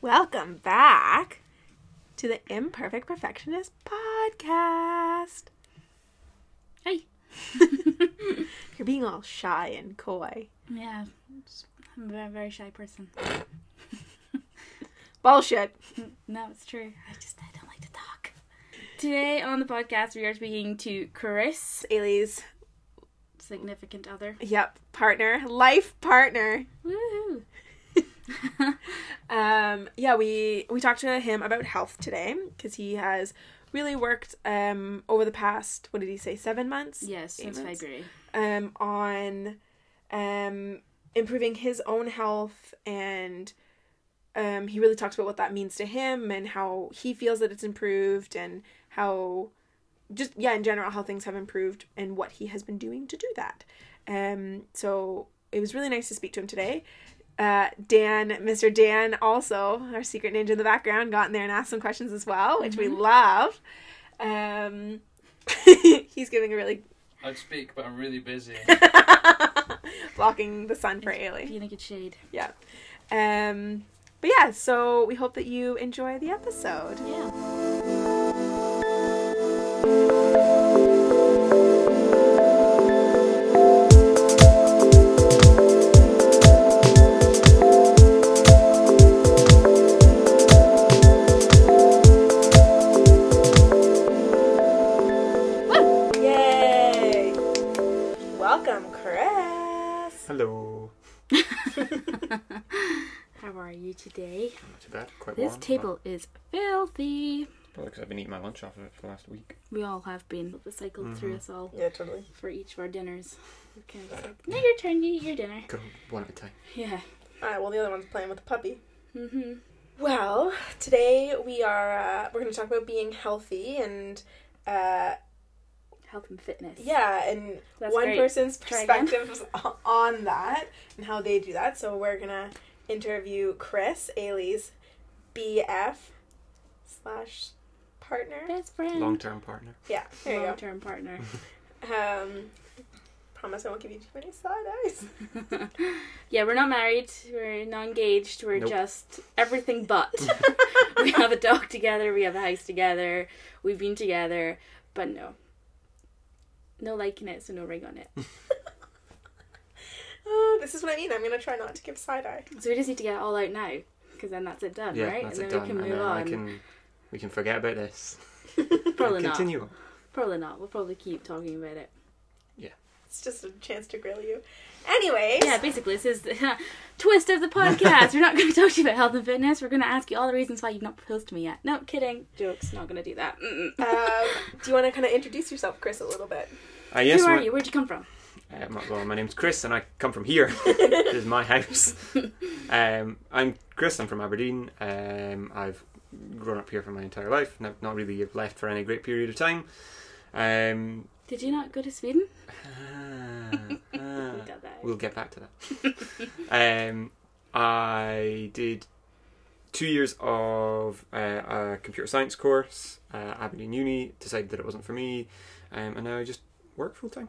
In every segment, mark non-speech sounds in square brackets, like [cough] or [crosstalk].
Welcome back to the Imperfect Perfectionist podcast. Hey. [laughs] You're being all shy and coy. Yeah, I'm a very, shy person. [laughs] Bullshit. [laughs] No, it's true. I just I don't like to talk. Today on the podcast, we are speaking to Chris, Ailey's, significant other. yep, partner, life partner. Woohoo! [laughs] Um, yeah, we we talked to him about health today because he has really worked um over the past what did he say seven months Yes, since months? February. um on um improving his own health and um he really talks about what that means to him and how he feels that it's improved and how just yeah in general how things have improved and what he has been doing to do that um so it was really nice to speak to him today uh, Dan, Mr. Dan, also our secret ninja in the background, got in there and asked some questions as well, which we love. Um, [laughs] he's giving a really I'd speak, but I'm really busy. [laughs] blocking the sun for Ailey. Being a good shade. Yeah. Um, but yeah, so we hope that you enjoy the episode. Yeah. Hello. [laughs] How are you today? Not too bad. Quite This warm. table is filthy. Probably because I've been eating my lunch off of it for the last week. We all have been. The cycled through us all Yeah, totally. for each of our dinners. We're kind of like, now your turn, you eat your dinner. Go one at a time. Yeah. Alright, well, the other one's playing with the puppy. Mm-hmm. Well, today we are uh, we're going to talk about being healthy and uh, Health and fitness. yeah, and That's one great. person's Try again. perspectives [laughs] on that and how they do that. So we're gonna interview Chris, Ailey's BF slash partner. Best friend. Long term partner. Yeah, there Long term partner. go. [laughs] Um, promise I won't give you too many side eyes. [laughs] yeah, we're not married. We're not engaged. We're Nope. just everything but. we have a dog together. We have a house together. We've been together, but no. No liking it, so no ring on it. Oh, [laughs] [laughs] this is what I mean. I'm gonna try not to give side eye. So we just need to get it all out now, because then that's it done, yeah, right? that's and it then done. we can move then I on. can we can forget about this. [laughs] Probably not. continue on. Probably not. We'll probably keep talking about it. Yeah. It's just a chance to grill you. Anyways, Yeah, basically, this is the [laughs] twist of the podcast. We're not going to talk to you about health and fitness. We're going to ask you all the reasons why you've not proposed to me yet. No, kidding. Jokes. Not going to do that. Um, do you want to kind of introduce yourself, Chris, a little bit? Uh, yes, Who are my, you? Where'd you come from? Uh, my, well, my name's Chris, and I come from here. [laughs] this is my house. [laughs] Um, I'm Chris. I'm from Aberdeen. Um, I've grown up here for my entire life. Not, not really left for any great period of time. Um, Did you not go to Sweden? ah, ah. We got that. We'll get back to that. [laughs] um, I did two years of uh, a computer science course at Aberdeen Uni. Decided that it wasn't for me, um, and now I just work full time.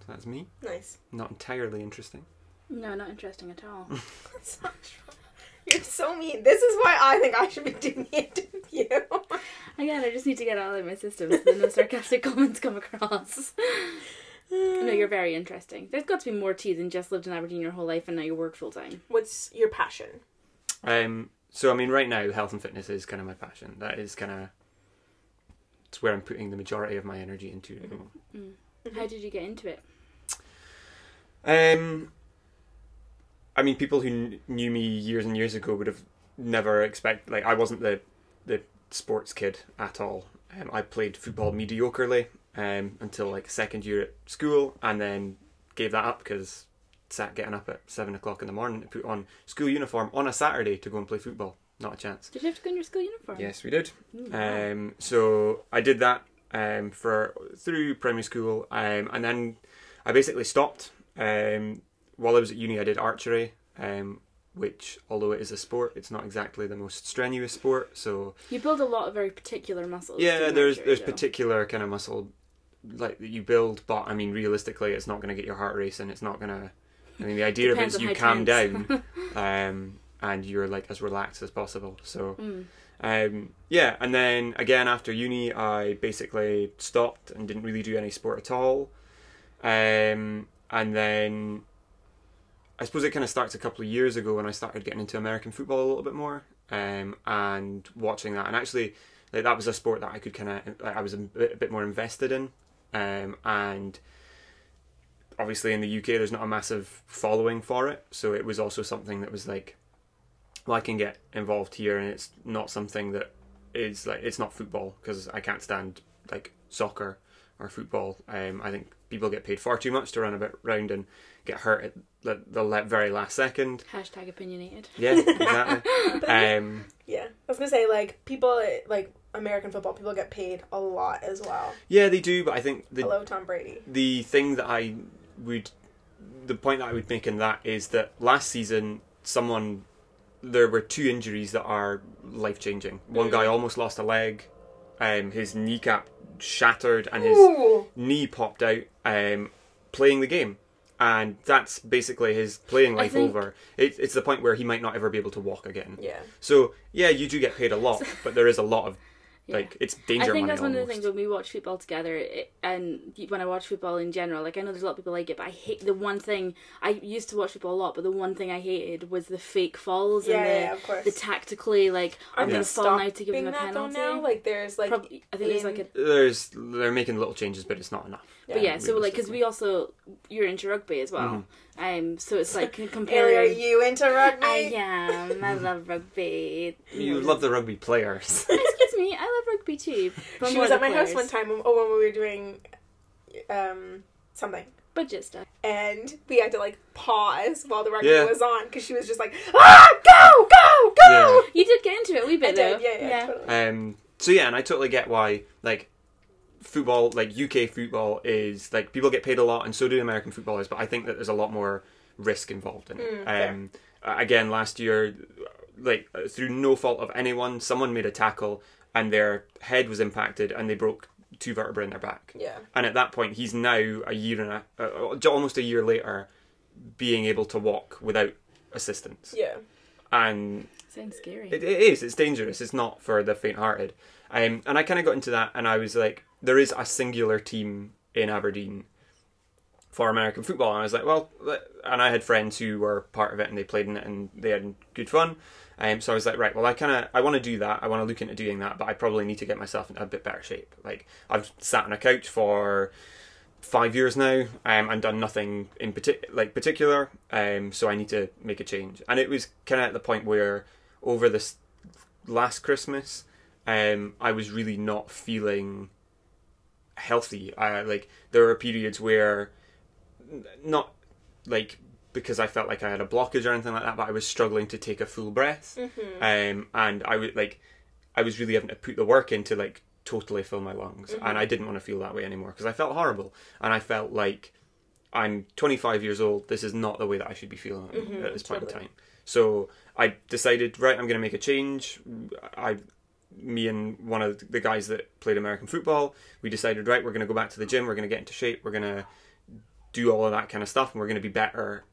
So that's me. Nice. Not entirely interesting. No, not interesting at all. [laughs] That's not true. You're so mean. This is why I think I should be doing the interview. Again, I just need to get it all in my system so that no sarcastic [laughs] comments come across. [sighs] no, you're very interesting. There's got to be more to you than just lived in Aberdeen your whole life and now you work full time. What's your passion? Um, so I mean, right now, health and fitness is kind of my passion. That is kind of it's where I'm putting the majority of my energy into. at the moment. How did you get into it? Um, I mean, people who kn- knew me years and years ago would have never expect like I wasn't the the sports kid at all. Um, I played football mediocrely um, until like second year at school, and then gave that up because sat getting up at seven o'clock in the morning to put on school uniform on a Saturday to go and play football. Not a chance. Did you have to go in your school uniform? Yes, we did. Ooh, wow. Um, so I did that um, for through primary school, um, and then I basically stopped. Um, while I was at uni, I did archery, um, which, although it is a sport, it's not exactly the most strenuous sport. So You build a lot of very particular muscles. yeah, there's there's though. particular kind of muscle like that you build, but I mean, realistically, it's not going to get your heart racing. It's not going to. I mean, the idea of it is you calm tense. down. [laughs] Um, and you're like as relaxed as possible. So Mm. um, yeah, and then again after uni, I basically stopped and didn't really do any sport at all. Um, and then I suppose it kind of starts a couple of years ago when I started getting into American football a little bit more um, and watching that. And actually, like, that was a sport that I could kind of, I was a bit, a bit more invested in. Um, and obviously in the UK, there's not a massive following for it. So it was also something that was like, well, I can get involved here, and it's not something that is like it's not football because I can't stand like soccer or football. Um, I think people get paid far too much to run a bit round and get hurt at the, the very last second. Hashtag opinionated. Yeah, exactly. [laughs] um, Yeah, I was gonna say like people like American football people get paid a lot as well. yeah, they do, but I think the Hello, Tom Brady. the thing that I would the point that I would make in that is that last season someone there were two injuries that are life changing. One guy almost lost a leg, um, his kneecap shattered and his Ooh. knee popped out um, playing the game. And that's basically his playing life think- over. It, it's the point where he might not ever be able to walk again. Yeah. So yeah, you do get paid a lot, [laughs] but there is a lot of Yeah. like it's danger I think money that's one of the things when we watch football together, it, and when I watch football in general. Like I know there's a lot of people like it, but I hate the one thing. I used to watch football a lot, but the one thing I hated was the fake falls Yeah, and the yeah, of the tactically like I'm Aren't gonna they fall now to give stopping him a that though penalty. now? Like there's like Probably, I think there's like a There's they're making little changes, but it's not enough. but yeah. So like because we also you're into rugby as well, um. So it's like [laughs] Haley, are you into rugby? I am. I love rugby. You love the rugby players. Excuse me. I love rugby too. She was at my house one time. when- Oh, when we were doing um something. Budget stuff. and we had to like pause while the rugby Yeah. was on because she was just like, ah, go, go, go. You did get into it a wee I bit did, though. yeah, yeah, totally. Um, so yeah, and I totally get why like football, like UK football, is like people get paid a lot, and so do American footballers. But I think that there's a lot more risk involved in it. Mm, um, uh, again, last year, like uh, through no fault of anyone, someone made a tackle and their head was impacted, and they broke two vertebrae in their back. Yeah. And at that point, he's now a year and a uh, almost a year later, being able to walk without assistance. Yeah. And Sounds scary. it, it is. It's dangerous. It's not for the faint-hearted. Um, and I kind of got into that, and I was like, there is a singular team in Aberdeen for American football, and I was like, well, and I had friends who were part of it, and they played in it, and they had good fun. Um, so I was like, right, well, I kind of, I want to do that. I want to look into doing that, but I probably need to get myself in a bit better shape. Like I've sat on a couch for five years now, um, and done nothing in partic- like particular. Um, so I need to make a change. And it was kind of at the point where over this last Christmas, um, I was really not feeling healthy. I like there were periods where not like because I felt like I had a blockage or anything like that, but I was struggling to take a full breath. Mm-hmm. Um, and I would like I was really having to put the work into like totally fill my lungs, and mm-hmm. I didn't want to feel that way anymore because I felt horrible, and I felt like I'm 25 years old. This is not the way that I should be feeling at- at this point in time. So I decided, right, I'm going to make a change. I, me and one of the guys that played American football, we decided, right, we're going to go back to the gym. We're going to get into shape. We're going to do all of that kind of stuff, and we're going to be better,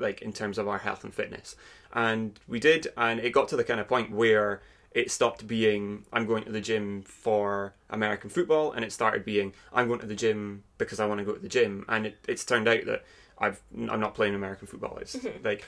like in terms of our health and fitness. And we did, and it got to the kind of point where it stopped being I'm going to the gym for American football, and it started being I'm going to the gym because I want to go to the gym. And it, it's turned out that I've I'm not playing American football. It's mm-hmm. like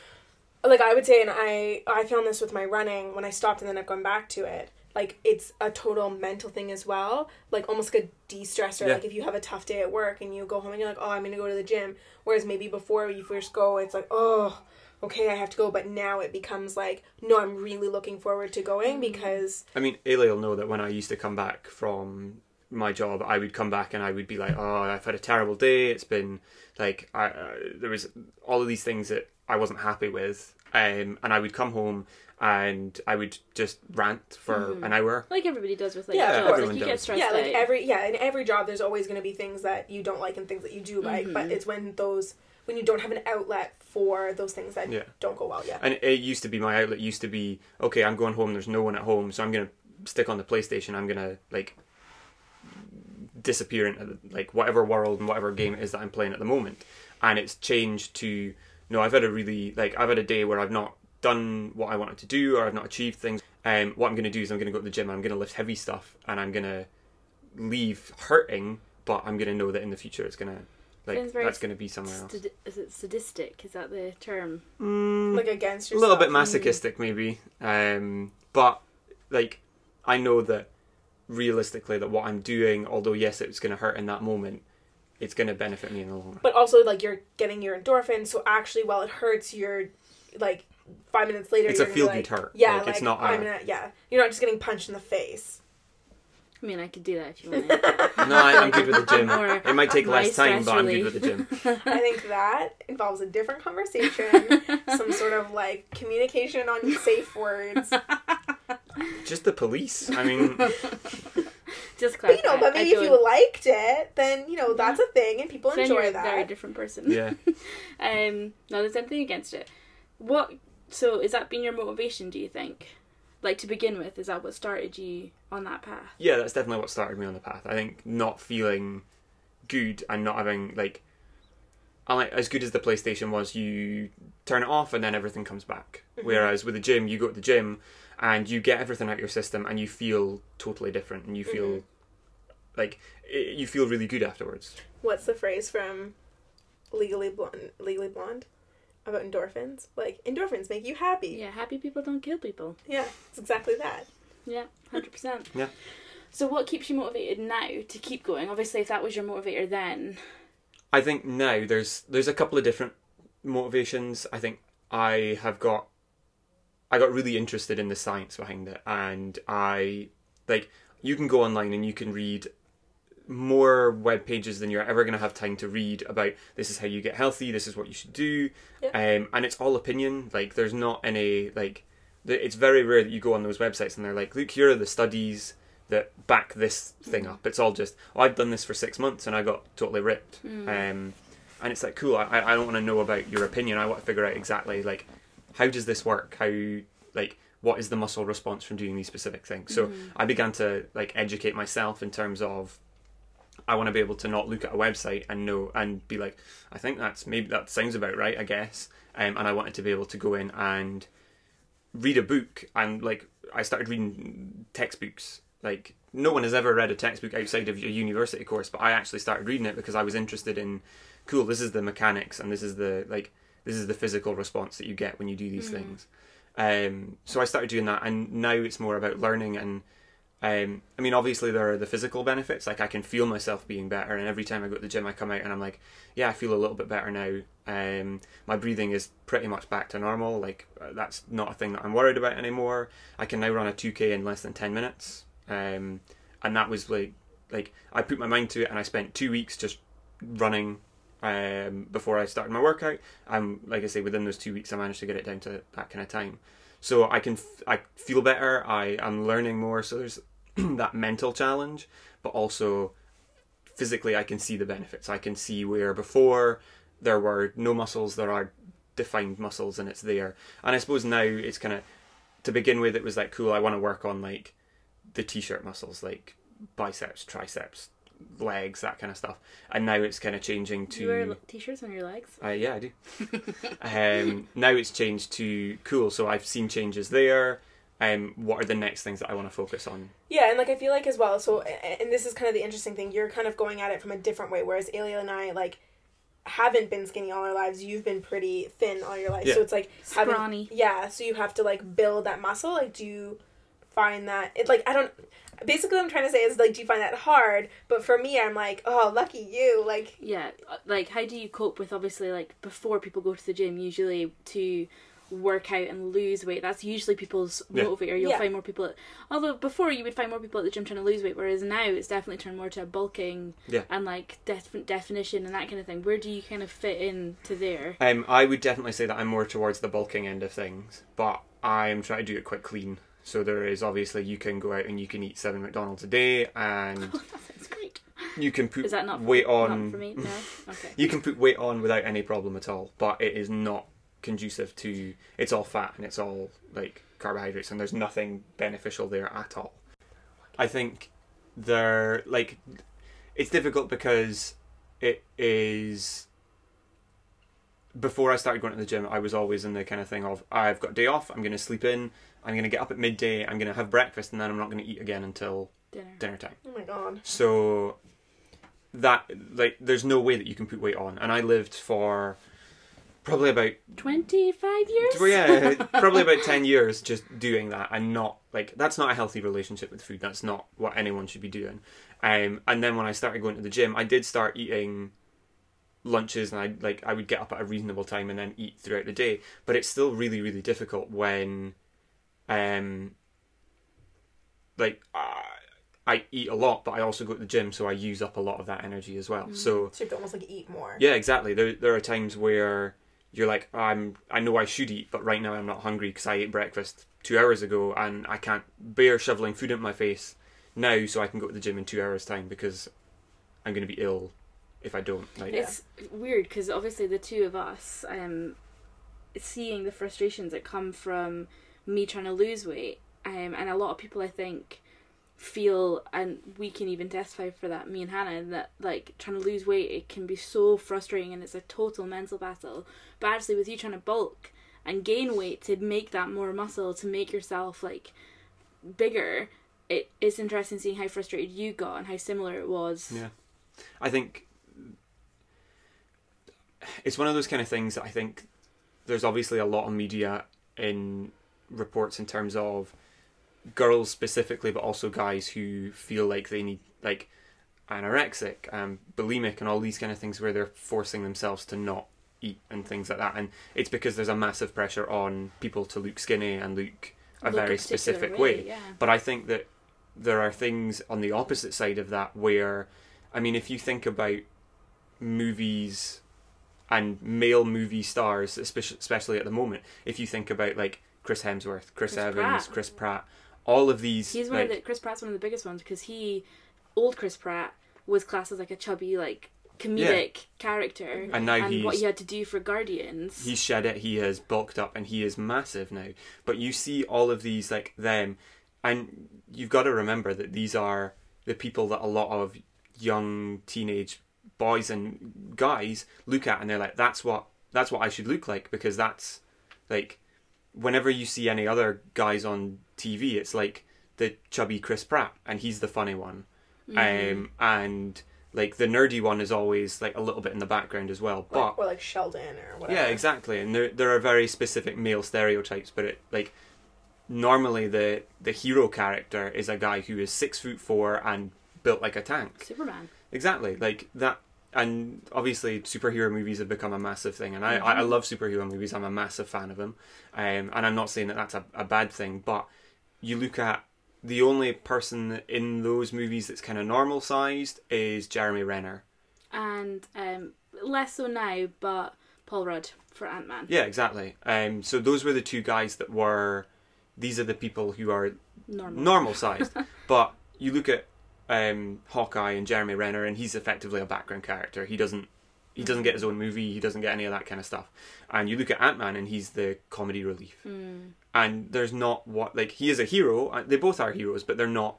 Like I would say, and I I found this with my running when I stopped and then I've gone back to it. Like it's a total mental thing as well. Like almost like a de-stressor. Yeah. Like if you have a tough day at work and you go home and you're like, oh, I'm gonna go to the gym. Whereas maybe before you first go, it's like, oh, okay, I have to go. But now it becomes like, no, I'm really looking forward to going because I mean, Ayla will know that when I used to come back from my job, I would come back and I would be like, "Oh, I've had a terrible day. It's been like I, uh, there was all of these things that I wasn't happy with." Um, and I would come home and I would just rant for an hour. Like everybody does with like Yeah, jobs. course. Like you Everyone get stressed yeah, like out. every yeah, in every job, there's always going to be things that you don't like and things that you do like. But Mm-hmm. it's when those when you don't have an outlet for those things that Yeah. don't go well. Yeah. And it used to be my outlet used to be okay. I'm going home. There's no one at home, so I'm gonna stick on the PlayStation. I'm gonna like disappear into like whatever world and whatever game it is that I'm playing at the moment. And it's changed to no. I've had a really like I've had a day where I've not done what I wanted to do or I've not achieved things, um, what I'm going to do is I'm going to go to the gym. I'm going to lift heavy stuff, and I'm going to leave hurting, but I'm going to know that in the future it's going to like that's going to be somewhere else. Stadi- is it sadistic? Is that the term? Mm, Like against a little bit masochistic maybe um but like i know that realistically that what i'm doing although yes it's going to hurt in that moment it's going to benefit me in the long run But also, like you're getting your endorphins, so actually, while it hurts, you're like five minutes later. It's you're a gonna be like, hurt. Yeah, Like, like, it's not I'm a- gonna, yeah. You're not just getting punched in the face. I mean, I could do that if you [laughs] wanted. no I, i'm good with the gym it might take less time stress but i'm good with the gym [laughs] I think that involves a different conversation, [laughs] some sort of like communication on safe words. just the police i mean Just But you know, but maybe if don't- you liked it, then you know that's a thing, and people then you're enjoy a very different person. yeah Um, no, there's anything against it. What? So, is that been your motivation? Do you think? Like to begin with, is that what started you on that path? yeah that's definitely what started me on the path i think not feeling good and not having like I like as good as the PlayStation was, you turn it off and then everything comes back. Mhm. Whereas with the gym, you go to the gym and you get everything out of your system and you feel totally different and you feel Mhm. like i you feel really good afterwards. What's the phrase from Legally Blonde? Legally Blonde about endorphins? Like endorphins make you happy. Yeah, happy people don't kill people. Yeah, it's exactly that. Yeah, hundred percent. [laughs] Yeah. So, what keeps you motivated now to keep going? Obviously, if that was your motivator then, I think now there's there's a couple of different motivations. I think I have got I got really interested in the science behind it and I like you can go online and you can read more web pages than you're ever going to have time to read about this is how you get healthy this is what you should do. Um, and it's all opinion. Like there's not any like the, it's very rare that you go on those websites and they're like look here are the studies that back this thing up. It's all just oh, i've done this for six months and i got totally ripped. Mm. um, and it's like cool I, I don't want to know about your opinion. I want to figure out exactly like how does this work? How like what is the muscle response from doing these specific things? So Mhm. i began to like educate myself in terms of I want to be able to not look at a website and know and be like, I think that's maybe that sounds about right, I guess. Um, and I wanted to be able to go in and read a book and like I started reading textbooks. Like no one has ever read a textbook outside of a university course, but I actually started reading it because I was interested in cool, this is the mechanics and this is the like this is the physical response that you get when you do these Mhm. things. Um, so I started doing that and now it's more about learning and um, I mean, obviously there are the physical benefits. Like I can feel myself being better, and every time I go to the gym, I come out and I'm like, yeah, I feel a little bit better now. Um, my breathing is pretty much back to normal. Like uh, that's not a thing that I'm worried about anymore. I can now run a 2k in less than 10 minutes, um, and that was like, like I put my mind to it, and I spent two weeks just running um, before I started my workout. And like I say, within those two weeks, I managed to get it down to that kind of time. So I can f- I feel better. I am learning more. So there's [clears throat] that mental challenge, but also physically I can see the benefits. I can see where before there were no muscles, there are defined muscles, and it's there. And I suppose now it's kind of to begin with, it was like cool. I want to work on like the t-shirt muscles, like biceps, triceps, legs, that kind of stuff. And now it's kind of changing do you wear to t-shirts on your legs? uh, yeah, I do. [laughs] um, now it's changed to cool. So I've seen changes there. Um, what are the next things that I want to focus on? Yeah, and like I feel like as well. So, and this is kind of the interesting thing. You're kind of going at it from a different way, whereas Alia and I like haven't been skinny all our lives. You've been pretty thin all your life, Yeah. so it's like having Scrawny. yeah. So you have to like build that muscle. Like, do you find that it like I don't. Basically, what I'm trying to say is like, do you find that hard? But for me, I'm like, oh, lucky you. Like, Yeah, like how do you cope with obviously like before people go to the gym usually to work out and lose weight that's usually people's Yeah. motivator you'll Yeah. find more people at, although before you would find more people at the gym trying to lose weight whereas now it's definitely turned more to a bulking Yeah. and like def- definition and that kind of thing where do you kind of fit in to there Um, I would definitely say that I'm more towards the bulking end of things, but I'm trying to do it quite clean. So there is obviously you can go out and you can eat seven McDonald's a day, and [laughs] that sounds great you can put is that not weight for, on. not for me no [laughs] okay You can put weight on without any problem at all, but it is not conducive to. It's all fat and it's all like carbohydrates, and there's nothing beneficial there at all. I think they're like it's difficult because it is before I started going to the gym, I was always in the kind of thing of I've got a day off. I'm going to sleep in. I'm going to get up at midday. I'm going to have breakfast, and then I'm not going to eat again until Dinner. dinner time. Oh my god. So that like, there's no way that you can put weight on. And I lived for probably about 25 years? well, yeah, [laughs] probably about ten years just doing that, and not like that's not a healthy relationship with food. That's not what anyone should be doing. Um, and then when I started going to the gym, I did start eating lunches, and I like I would get up at a reasonable time and then eat throughout the day. But it's still really really difficult when, um, like. Uh, I eat a lot, but I also go to the gym, so I use up a lot of that energy as well. So So you have to almost like eat more. yeah, exactly. There there are times where you're like, I'm I know I should eat, but right now I'm not hungry because I ate breakfast two hours ago and I can't bear shoveling food in my face now, so I can go to the gym in two hours time because I'm going to be ill if I don't. Like, It's weird because obviously the two of us, um, seeing the frustrations that come from me trying to lose weight, um, and a lot of people I think feel, and we can even testify for that, me and Hannah, that like trying to lose weight it can be so frustrating and it's a total mental battle. But actually, with you trying to bulk and gain weight to make that more muscle to make yourself like bigger. It, it's interesting seeing how frustrated you got and how similar it was. Yeah. I think it's one of those kind of things that I think there's obviously a lot of media in reports in terms of girls specifically, but also guys who feel like they need like anorexic, um, bulimic, and all these kind of things where they're forcing themselves to not eat and things like that. And it's because there's a massive pressure on people to look skinny and look a Look very particular specific way. Yeah. But I think that there are things on the opposite side of that where, I mean, if you think about movies and male movie stars, especially especially at the moment, if you think about like Chris Hemsworth, Chris, Chris Evans, Pratt. Chris Pratt, all of these, He's one like, of the Chris Pratt's one of the biggest ones because he, old Chris Pratt, was classed as like a chubby like comedic character, mm-hmm. and now and what he had to do for Guardians. he's shed it, he has bulked up, and he is massive now. But you see all of these like them, and you've got to remember that these are the people that a lot of young teenage boys and guys look at, and they're like, "That's what that's what I should look like," because that's like whenever you see any other guys on TV, it's like the chubby Chris Pratt, and he's the funny one, Mm. um, and like the nerdy one is always like a little bit in the background as well, but. Like, or like Sheldon or whatever. Yeah, exactly. And there there are very specific male stereotypes, but it like normally the the hero character is a guy who is six foot four and built like a tank. Superman. Exactly, like that. And obviously, superhero movies have become a massive thing, and I, I, I love superhero movies. I'm a massive fan of them, um, and I'm not saying that that's a, a bad thing. But you look at the only person in those movies that's kind of normal sized is Jeremy Renner. And um, less so now, but Paul Rudd for Ant Man. Yeah, exactly. Um, so those were the two guys that were. These are the people who are Normal. normal sized. [laughs] but you look at um, Hawkeye and Jeremy Renner, and he's effectively a background character. He doesn't. He doesn't get his own movie. He doesn't get any of that kind of stuff. And you look at Ant Man, and he's the comedy relief. Mm. And there's not what like he is a hero. uh, They both are heroes, but they're not.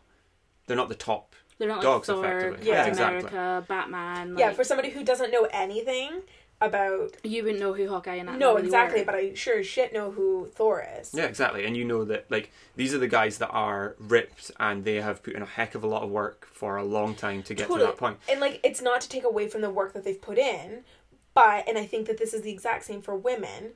They're not the top. They're not Dogs, like Thor, effectively. Yeah, Captain exactly. America, Batman. Yeah, for somebody who doesn't know anything about. you wouldn't know who Hawkeye and Ant-Man No, really exactly, were. but I sure as shit know who Thor is. Yeah, exactly. And you know that like these are the guys that are ripped, and they have put in a heck of a lot of work for a long time to get to that point. And like it's not to take away from the work that they've put in, but and I think that this is the exact same for women,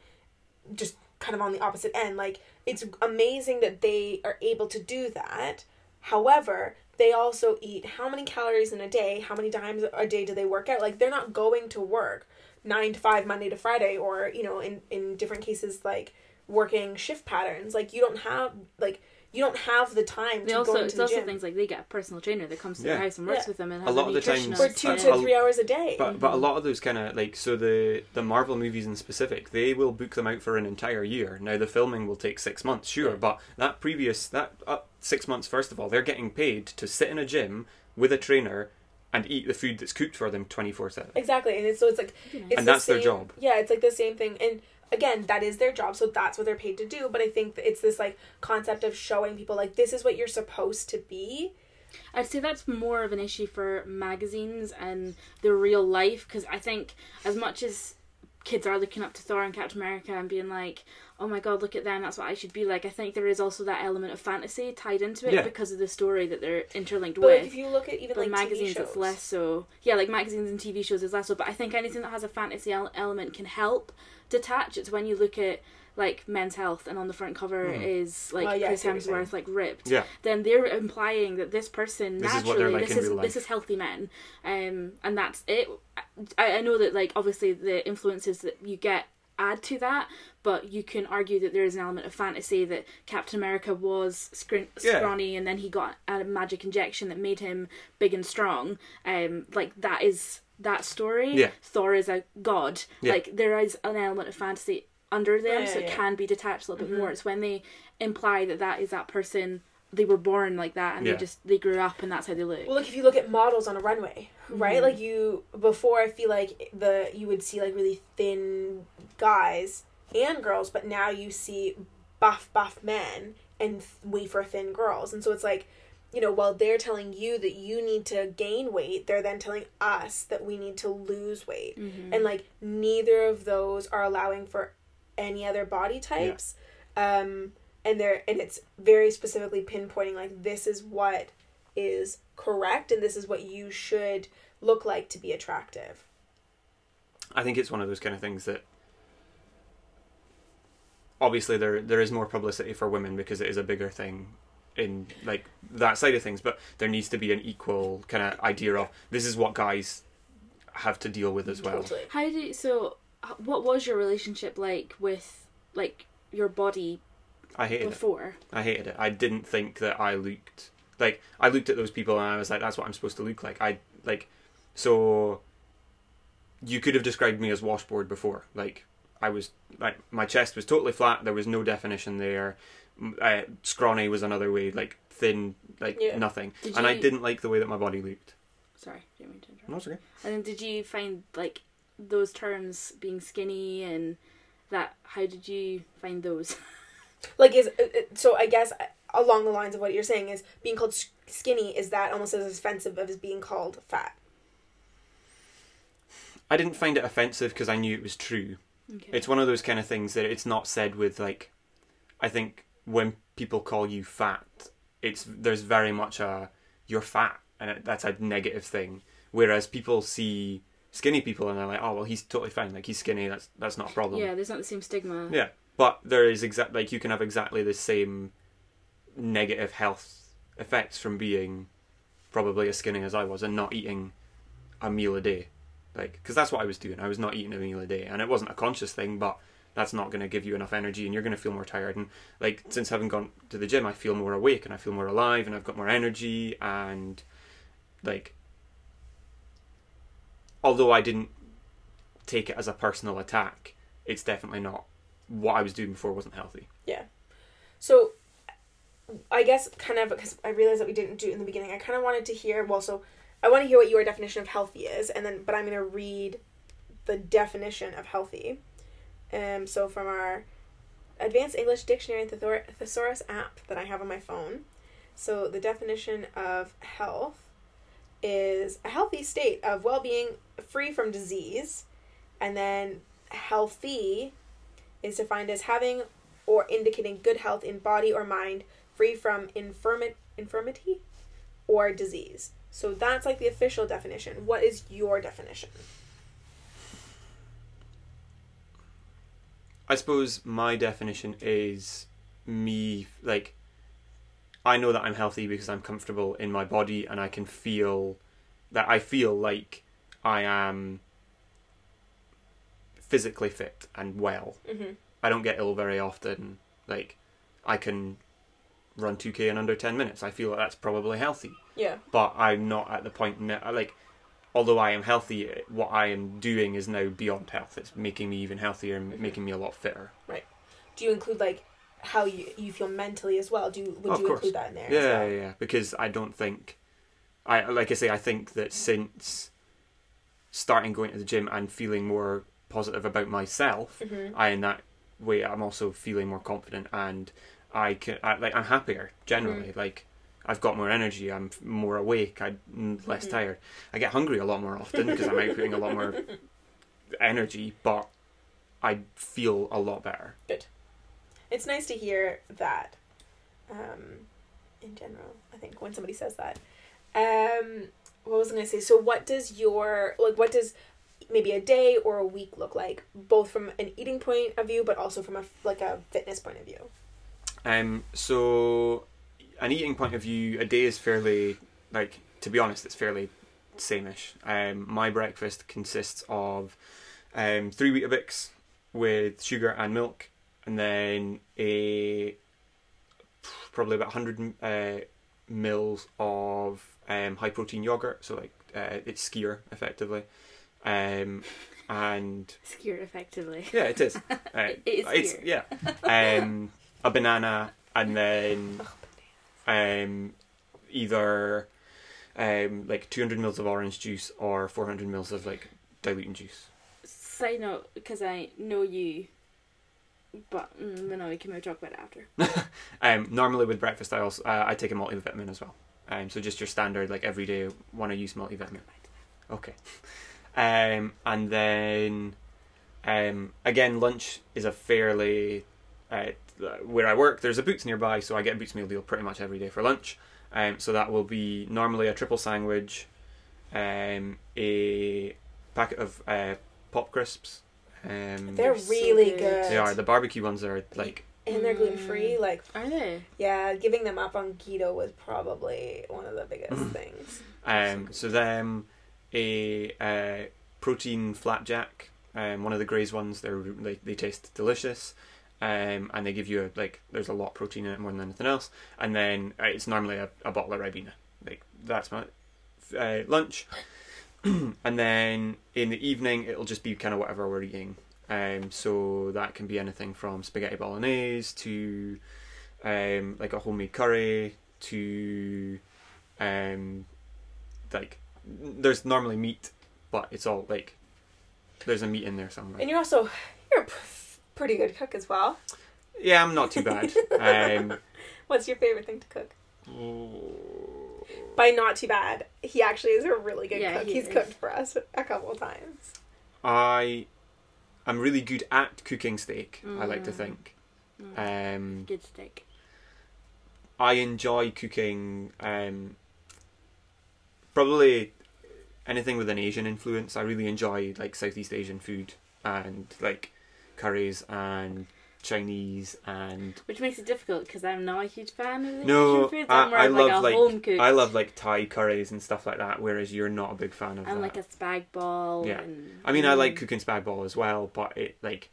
just kind of on the opposite end. Like it's amazing that they are able to do that. However, they also eat how many calories in a day, how many times a day do they work out? Like they're not going to work 9 to 5 Monday to Friday or, you know, in in different cases like working shift patterns. Like you don't have like you don't have the time They to also go it's the also gym things like they get a personal trainer that comes to Yeah. their house and works Yeah. with them and A has lot a of the times- nutritionist. for 2 Uh, to I'll- 3 hours a day. But but a lot of those kind of like so the the Marvel movies in specific, they will book them out for an entire year. Now the filming will take six months, sure, Yeah. but that previous that uh, six months, first of all, they're getting paid to sit in a gym with a trainer and eat the food that's cooked for them twenty four seven. Exactly, and it's, so it's like Be it's And the that's their job. Yeah, it's like the same thing, and again, that is their job, so that's what they're paid to do. But I think it's this like concept of showing people like this is what you're supposed to be. I'd say that's more of an issue for magazines and the real life because I think as much as kids are looking up to Thor and Captain America and being like, "Oh my god, look at them! That's what I should be like." I think there is also that element of fantasy tied into it Yeah. because of the story that they're interlinked But like, with. if you look at even but like magazines, TV shows, it's less so. Yeah, like magazines and TV shows is less so. But I think anything that has a fantasy el- element can help detach. It's when you look at like Men's Health and on the front cover Mhm. is like Oh, yeah, I Chris see what you're Hemsworth like ripped. Yeah. Then they're implying that this person This is naturally like this is real this is healthy men, um, and that's it. I, I know that like obviously the influences that you get add to that, but you can argue that there is an element of fantasy that Captain America was scr- Yeah. scrawny and then he got a magic injection that made him big and strong. Um, like that is that story. Yeah. Thor is a god. Yeah. Like there is an element of fantasy under them, Yeah, so it can be detached a little Mhm. bit more. It's when they imply that that is that person. They were born like that, and Yeah. they just they grew up, and that's how they look. Well, like if you look at models on a runway, right? Mhm. Like you before, I feel like the you would see like really thin guys and girls, but now you see buff buff men and th- wafer thin girls, and so it's like, you know, while they're telling you that you need to gain weight, they're then telling us that we need to lose weight, Mhm. and like neither of those are allowing for any other body types. Um, and they're and it's very specifically pinpointing like this is what is correct and this is what you should look like to be attractive. I think it's one of those kind of things that obviously there there is more publicity for women because it is a bigger thing in like that side of things, but there needs to be an equal kind of idea of this is what guys have to deal with as well. Totally. How do you, so? Uh, what was your relationship like with like your body I hated it. I hated it. I didn't think that I looked like I looked at those people and I was like, that's what I'm supposed to look like. I like so you could have described me as washboard before. Like I was like my chest was totally flat. There was no definition there. M- Uh, scrawny was another way. Like thin, like Yeah. nothing. Did and I didn't like the way that my body looked. Sorry, didn't mean to interrupt. No, it's okay. And then did you find like those terms being skinny and that? How did you find those? [laughs] Like is uh, uh, so I guess uh, along the lines of what you're saying is being called skinny is that almost as offensive as being called fat. I didn't find it offensive because I knew it was true. Okay. It's one of those kind of things that it's not said with like I think when people call you fat, it's there's very much a you're fat and that's a negative thing. Whereas people see skinny people and they're like, oh well, he's totally fine. Like he's skinny. That's that's not a problem. yeah, there's not the same stigma. Yeah, but there is exact like you can have exactly the same negative health effects from being probably as skinny as I was and not eating a meal a day, like because that's what I was doing. I was not eating a meal a day, and it wasn't a conscious thing, but that's not going to give you enough energy, and you're going to feel more tired. And like since having gone to the gym, I feel more awake and I feel more alive, and I've got more energy, and like although I didn't take it as a personal attack, it's definitely not what I was doing before wasn't healthy. Yeah. So, I guess kind of because I realized that we didn't do it in the beginning. I kind of wanted to hear. Well, so I want to hear what your definition of healthy is, and then but I'm gonna read the definition of healthy. Um. So from our Advanced English Dictionary and Thesaurus app that I have on my phone. So the definition of health is a healthy state of well-being, free from disease, and then healthy is defined as having or indicating good health in body or mind, free from infirmi- infirmity or disease. So that's like the official definition. What is your definition? I suppose my definition is me like I know that I'm healthy because I'm comfortable in my body and I can feel that I feel like I am physically fit and well. Mm-hmm. I don't get ill very often. Like I can run 2k in under 10 minutes. I feel like that's probably healthy. Yeah. but I'm not at the point. Like, although I am healthy, what I am doing is now beyond health. It's making me even healthier and Mhm. making me a lot fitter. Right. Do you include like how you you feel mentally as well? Do you, would Of you course. include that in there? Yeah, well? yeah, yeah. Because I don't think, I like I say, I think that since starting going to the gym and feeling more positive about myself, Mhm. I in that way I'm also feeling more confident and I can I, like I'm happier generally. Like I've got more energy. I'm more awake. I'm less Mhm. tired. I get hungry a lot more often because I'm outputting a lot more [laughs] energy. But I feel a lot better. Good. It's nice to hear that. Um, in general, I think when somebody says that. Um, what was I going to say? So, what does your like? What does maybe a day or a week look like, both from an eating point of view, but also from a like a fitness point of view? Um, so, an eating point of view, a day is fairly like to be honest, it's fairly sameish. Um, my breakfast consists of um, three Weetabix with sugar and milk, and then a probably about hundred uh, mils of um, high protein yogurt. So like uh, it's Skyr effectively, um, and Skewered effectively. yeah, it is. [laughs] Uh, It is it's yeah, [laughs] um, a banana, and then um, either um, like 200 mils of orange juice or 400 mils of like diluting juice. Side note, because I know you, but mm, no, we can maybe talk about it after. [laughs] Um, normally with breakfast, I also uh, I take a multivitamin as well. Um, so just your standard like everyday want to use multivitamin. Okay. Um, and then um, again, lunch is a fairly uh, where I work. There's a Boots nearby, so I get a Boots meal deal pretty much every day for lunch. Um, so that will be normally a triple sandwich, um, a packet of uh, pop crisps. Um, They're so really good. good. they are the barbecue ones are like and they're gluten free. Like, Are they? yeah, giving them up on keto was probably one of the biggest Mm. things. Um, so then a uh, protein flapjack, um, one of the Graze ones. They're they, they taste delicious, um, and they give you a, like there's a lot of protein in it more than anything else. And then uh, it's normally a, a bottle of Ribena. Like that's my uh, lunch. [clears throat] and then in the evening it'll just be kind of whatever we're eating. Um, so that can be anything from spaghetti bolognese to um, like a homemade curry to um, like there's normally meat, but it's all like there's a meat in there somewhere. And you're also you're a p- pretty good cook as well. Yeah, I'm not too bad. um, [laughs] What's your favorite thing to cook? By not too bad, he actually is a really good Yeah, cook. he He's is. cooked for us a couple of times. I I'm really good at cooking steak. I like to Mm. think. Mm. Um, Good steak. I enjoy cooking. Um, probably anything with an Asian influence. I really enjoy like Southeast Asian food and like curries and Chinese and Which makes it difficult because I'm not a huge fan of the no, Asian foods. I, I'm more I love like a like home cooked. I love like Thai curries and stuff like that. Whereas you're not a big fan of and that. like a spag ball. Yeah. And, I mean, I like Mm. cooking spag bol as well, but it like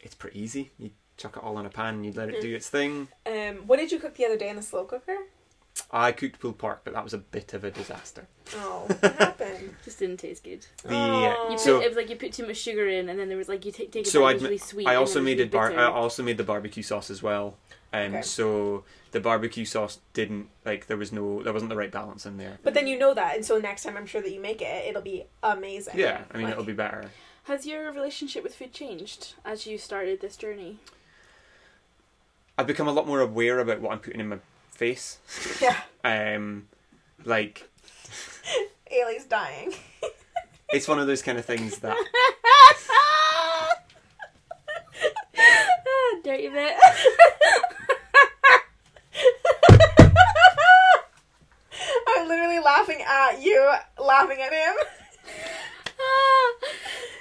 it's pretty easy. You chuck it all in a pan, and you let it do [laughs] its thing. Um, what did you cook the other day in the slow cooker? I cooked pulled pork, but that was a bit of a disaster. Oh, [laughs] what happened? Just didn't taste good. The Oh. You uh, put, so it was like you put too much sugar in, and then there was like you take take it So I'd it really sweet. I also made it bar. bitter. I also made the barbecue sauce as well. Um, Okay. so the barbecue sauce didn't like there was no there wasn't the right balance in there. But then you know that, and so next time I'm sure that you make it, it'll be amazing. Yeah, I mean Like- it'll be better. Has your relationship with food changed as you started this journey? I've become a lot more aware about what I'm putting in my face. Yeah, Um, like Ailey's dying. it's one of those kind of things that [laughs] Dirty bit. [laughs] I'm literally laughing at you, laughing at him. [laughs]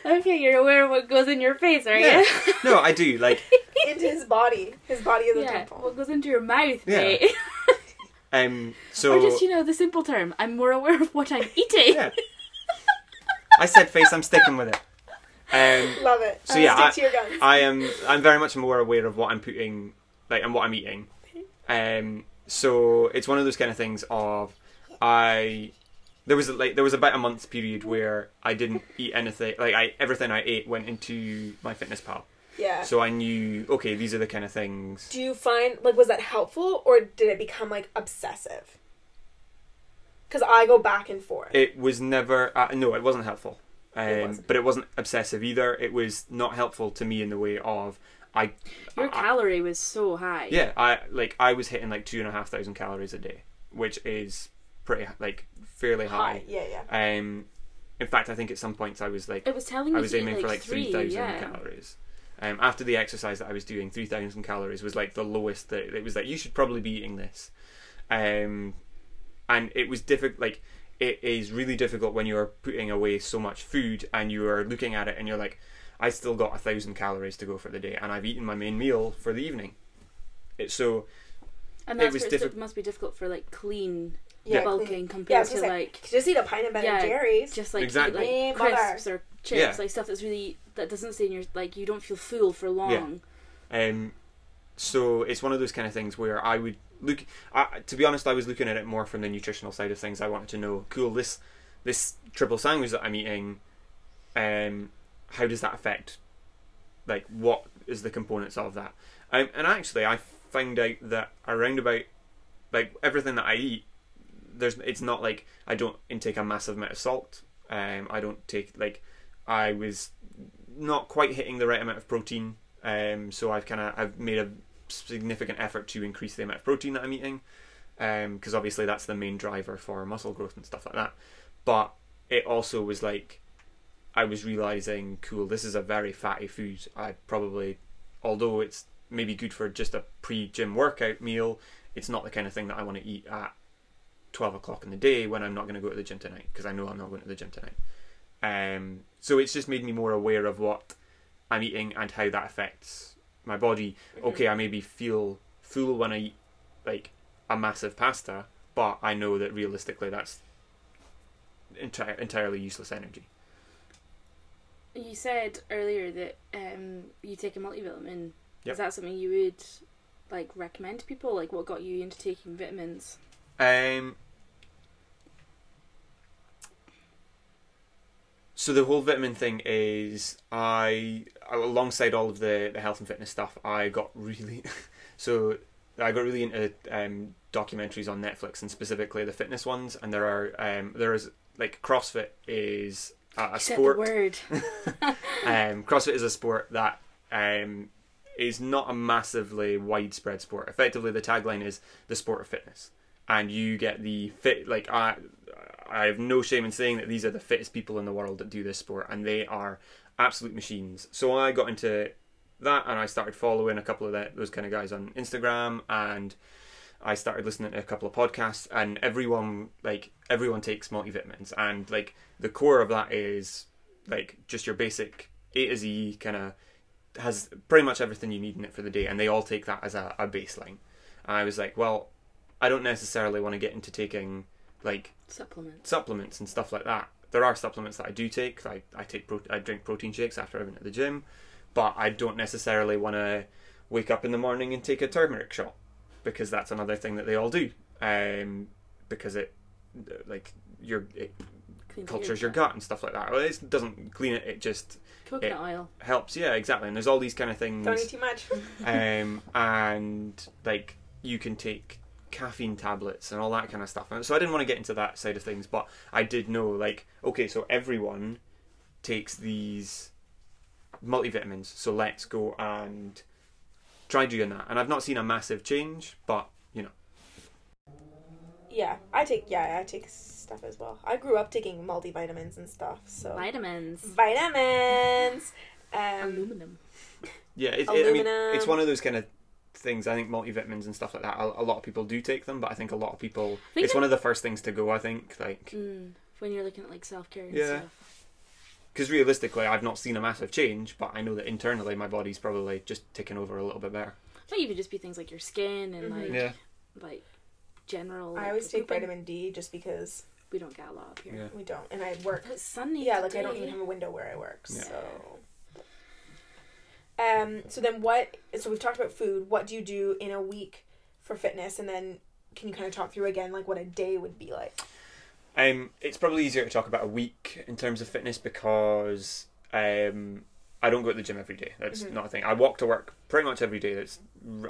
Okay, you're aware of what goes in your face, right? yeah. you? [laughs] No, I do like Into his body. His body is a yeah. temple. What goes into your mouth, Yeah. mate? [laughs] um. So or just you know the simple term. I'm more aware of what I'm eating. yeah. I said face. I'm sticking with it. Um. Love it. So yeah, Stick I- to your guns. I am. I'm very much more aware of what I'm putting, like, and what I'm eating. Um. So it's one of those kind of things of, I. There was like there was about a month period where I didn't eat anything. Like I everything I ate went into MyFitnessPal. yeah. So I knew okay these are the kind of things. Do you find like was that helpful or did it become like obsessive? Because I go back and forth. It was never. Uh, no, it wasn't helpful. Um, It wasn't. but it wasn't obsessive either. It was not helpful to me in the way of I. Your I- calorie was so high. Yeah, I like I was hitting like two and a half thousand calories a day, which is pretty like fairly high. High. Yeah, yeah. Um, in fact, I think at some points I was like It was telling I was to eat, aiming for like three, three thousand yeah. calories. Um, after the exercise that I was doing, three thousand calories was like the lowest. That it was like you should probably be eating this, um, and it was difficult. Like it is really difficult when you are putting away so much food and you are looking at it and you're like, I still got a thousand calories to go for the day, and I've eaten my main meal for the evening. It, so And It that's was where it's diffi- must be difficult for like clean Yeah, bulking clean. Yeah, I compared to gonna like just eat a pint of Ben Yeah, and Jerry's. just like Exactly. Ain't like bother. crisps or chips, Yeah. like stuff that's really that doesn't stay in your like you don't feel full for long. Um, so it's one of those kind of things where I would look. I, to be honest, I was looking at it more from the nutritional side of things. I wanted to know, cool, this this triple sandwich that I'm eating, um, how does that affect? Like, what is the components of that? Um, and actually, I found out that around about like everything that I eat, there's it's not like I don't intake a massive amount of salt. Um, I don't take like I was not quite hitting the right amount of protein. Um, so I've kind of I've made a significant effort to increase the amount of protein that I'm eating, because obviously that's the main driver for muscle growth and stuff like that. But it also was like I was realizing, cool, this is a very fatty food. I probably, although it's maybe good for just a pre-gym workout meal, it's not the kind of thing that I want to eat at twelve o'clock in the day when I'm not going to go to the gym tonight because I know I'm not going to the gym tonight. Um, so it's just made me more aware of what I'm eating and how that affects my body. Okay, I maybe feel full when I eat like a massive pasta, but I know that realistically that's enti- entirely useless energy. You said earlier that um, you take a multivitamin. Yep. Is that something you would like recommend to people? Like, what got you into taking vitamins? Um, so the whole vitamin thing is I alongside all of the, the health and fitness stuff I got really [laughs] so I got really into um, documentaries on Netflix and specifically the fitness ones and there are um, there is like CrossFit is a, a sport word. [laughs] um, CrossFit is a sport that um, is not a massively widespread sport. Effectively, the tagline is the sport of fitness, and you get the fit. Like I, I have no shame in saying that these are the fittest people in the world that do this sport, and they are absolute machines. So I got into that, and I started following a couple of that, those kind of guys on Instagram, and I started listening to a couple of podcasts, and everyone like everyone takes multivitamins, and like the core of that is like just your basic A to Z kind of has pretty much everything you need in it for the day, and they all take that as a, a baseline. And I was like, well, I don't necessarily want to get into taking like Supplements. supplements and stuff like that. There are supplements that I do take. Like I take pro- I drink protein shakes after I've been at the gym, but I don't necessarily want to wake up in the morning and take a turmeric shot because that's another thing that they all do. Um, because it like your it Cleans cultures your gut and stuff like that. Well, it doesn't clean it. It just Coconut oil. helps. Yeah, exactly. And there's all these kind of things Don't eat too much. [laughs] um, and like you can take caffeine tablets and all that kind of stuff. And so I didn't want to get into that side of things, but I did know like okay, so everyone takes these multivitamins. So let's go and try doing that. And I've not seen a massive change, but you know, Yeah, I take yeah, I take stuff as well. I grew up taking multivitamins and stuff, so Vitamins. vitamins. Um, Aluminum. yeah, it, it, I mean, it's one of those kind of things. I think multivitamins and stuff like that. A, a lot of people do take them, but I think a lot of people. It's that- one of the first things to go. I think like. Mm, when you're looking at like self care Yeah. stuff. because realistically, I've not seen a massive change, but I know that internally my body's probably just ticking over a little bit better. Might even just be things like your skin and Mhm. like Yeah, like general. I always take pooping. vitamin D just because We don't get a lot up here. yeah. we don't, and I work. It's sunny. Yeah, like I don't even have a window where I work. Yeah. So. Um. So then, what? So we've talked about food. What do you do in a week for fitness, and then can you kind of talk through again, like what a day would be like? Um, it's probably easier to talk about a week in terms of fitness because um, I don't go to the gym every day. That's Mhm. not a thing. I walk to work pretty much every day. That's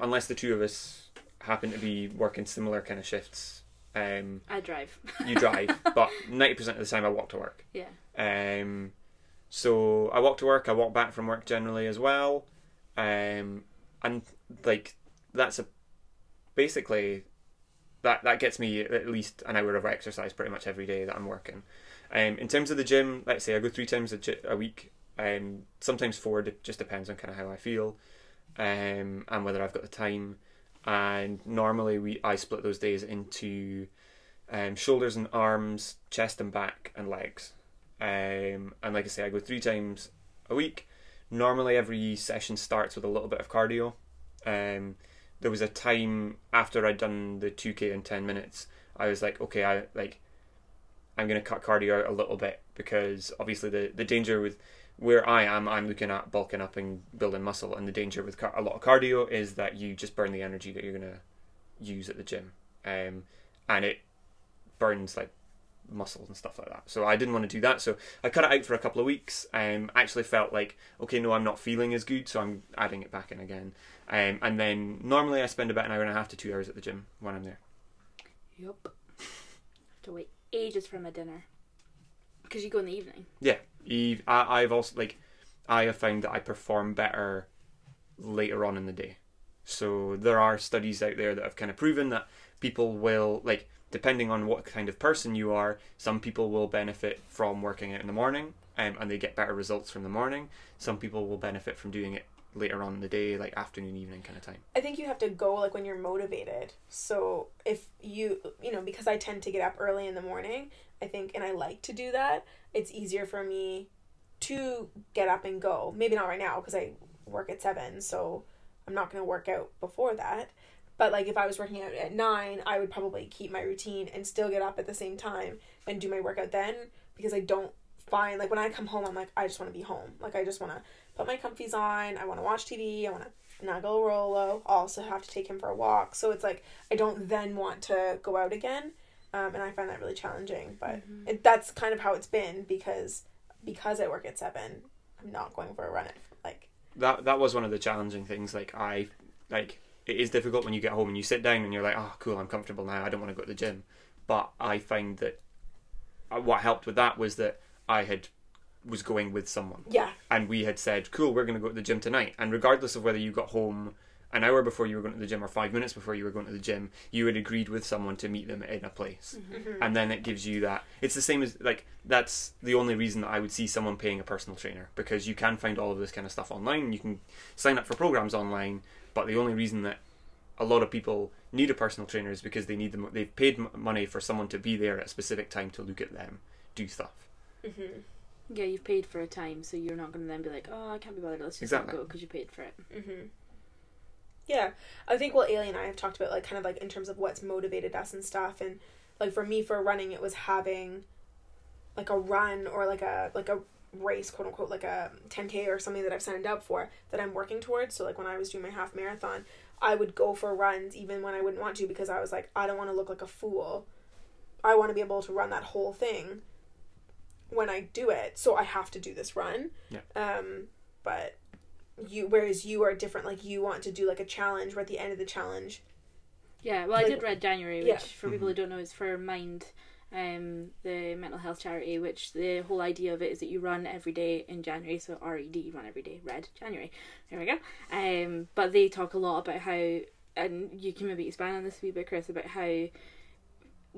unless the two of us happen to be working similar kind of shifts. Um, I drive. you drive, [laughs] but ninety percent of the time I walk to work. yeah. Um, so I walk to work. I walk back from work generally as well, um, and like that's a basically that that gets me at least an hour of exercise pretty much every day that I'm working. Um, in terms of the gym, let's say I go three times a, gy- a week. Um, sometimes four. It just depends on kind of how I feel, um, and whether I've got the time. And normally we I split those days into um, shoulders and arms, chest and back, and legs. Um, and like I say, I go three times a week. Normally, every session starts with a little bit of cardio. Um, there was a time after I'd done the 2k in 10 minutes, I was like, okay, I like, I'm gonna cut cardio out a little bit because obviously the the danger with where I am, I'm looking at bulking up and building muscle, and the danger with car- a lot of cardio is that you just burn the energy that you're gonna use at the gym, um, and it burns like muscles and stuff like that. So I didn't want to do that. So I cut it out for a couple of weeks. Um, actually felt like okay, no, I'm not feeling as good, so I'm adding it back in again. Um, and then normally I spend about an hour and a half to two hours at the gym when I'm there. Yep. Have to wait ages for my dinner. Because you go in the evening. Yeah, Eve. I, I've also like I have found that I perform better later on in the day. So there are studies out there that have kind of proven that people will like depending on what kind of person you are, some people will benefit from working out in the morning um, and they get better results from the morning. Some people will benefit from doing it later on in the day, like afternoon, evening kind of time. I think you have to go like when you're motivated. So if you, you know, because I tend to get up early in the morning, I think, and I like to do that, it's easier for me to get up and go. Maybe not right now because I work at seven, so I'm not going to work out before that. But like if I was working out at nine, I would probably keep my routine and still get up at the same time and do my workout then because I don't find like when I come home, I'm like I just want to be home. Like I just want to put my comfies on. I want to watch TV. I want to snuggle Rolo. Also have to take him for a walk. So it's like I don't then want to go out again, um, and I find that really challenging. But it, that's kind of how it's been because because I work at seven, I'm not going for a run at like That that was one of the challenging things. Like I like it is difficult when you get home and you sit down and you're like, oh, cool, I'm comfortable now. I don't want to go to the gym. But I find that uh, what helped with that was that I had was going with someone yeah and we had said, cool, we're going to go to the gym tonight. And regardless of whether you got home an hour before you were going to the gym or five minutes before you were going to the gym, you had agreed with someone to meet them in a place. Mm-hmm. Mm-hmm. And then it gives you that. It's the same as, like, that's the only reason that I would see someone paying a personal trainer because you can find all of this kind of stuff online. You can sign up for programs online, but the only reason that a lot of people need a personal trainer is because they need them. They've paid m- money for someone to be there at a specific time to look at them do stuff. mm-hmm. Yeah, you've paid for a time, so you're not going to then be like, oh, I can't be bothered. Let's just Exactly. not go because you paid for it. Mm-hmm. Yeah, I think what Ailey and I have talked about, like, kind of like in terms of what's motivated us and stuff, and like for me for running, it was having like a run or like a like a race, quote unquote, like a 10k or something that I've signed up for that I'm working towards. So like when I was doing my half marathon, I would go for runs even when I wouldn't want to because I was like, I don't want to look like a fool. I want to be able to run that whole thing when I do it, so I have to do this run. Yeah. Um, but you whereas you are different like you want to do like a challenge where at the end of the challenge Yeah, well, I did Red January, which Yeah. for people who don't know is for Mind, um, the mental health charity. Which the whole idea of it is that you run every day in January, so R E D, you run every day, Red January. There we go. Um, but they talk a lot about how, and you can maybe expand on this a wee bit, Chris, about how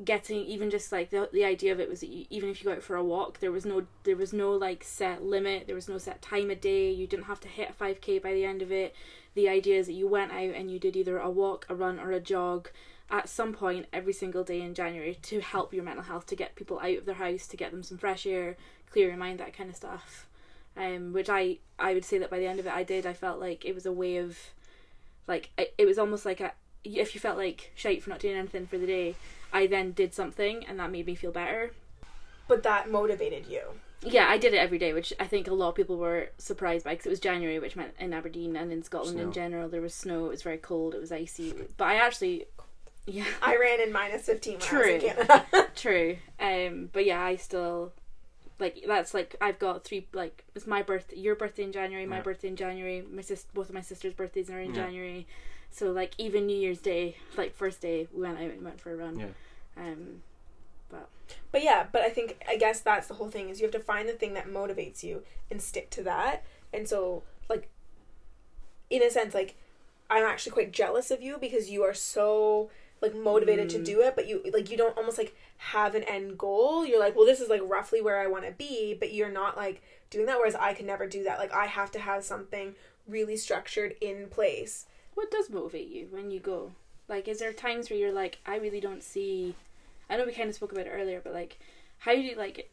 getting even just like the the idea of it was that you, even if you go out for a walk, there was no there was no like set limit, there was no set time of day. You didn't have to hit a five k by the end of it. The idea is that you went out and you did either a walk, a run, or a jog at some point every single day in January to help your mental health, to get people out of their house, to get them some fresh air, clear your mind, that kind of stuff. Um, which I I would say that by the end of it, I did. I felt like it was a way of, like it, it was almost like a if you felt like shite for not doing anything for the day, I then did something and that made me feel better. but that motivated you Yeah, I did it every day, which I think a lot of people were surprised by because it was January, which meant in Aberdeen and in Scotland in general there was snow. It was very cold. It was icy. But I actually, yeah, i ran in minus 15 when i was True. in canada [laughs] True. Um, but yeah, I still like that's like I've got three like it's my birth your birthday in January, my Yeah. birthday in January, my sis both of my sisters' birthdays are in Yeah. January, so like even New Year's Day, like first day, we went out and went for a run. Yeah. Um, but yeah but i think i guess that's the whole thing is you have to find the thing that motivates you and stick to that and so like in a sense like i'm actually quite jealous of you because you are so like motivated to Mm. do it, but you like you don't almost like have an end goal. You're like, well, this is like roughly where I want to be, but you're not like doing that. Whereas I could never do that. Like I have to have something really structured in place. What does motivate you when you go? Like, is there times where you're like, I really don't see. I know we kind of spoke about it earlier, but like, how do you like,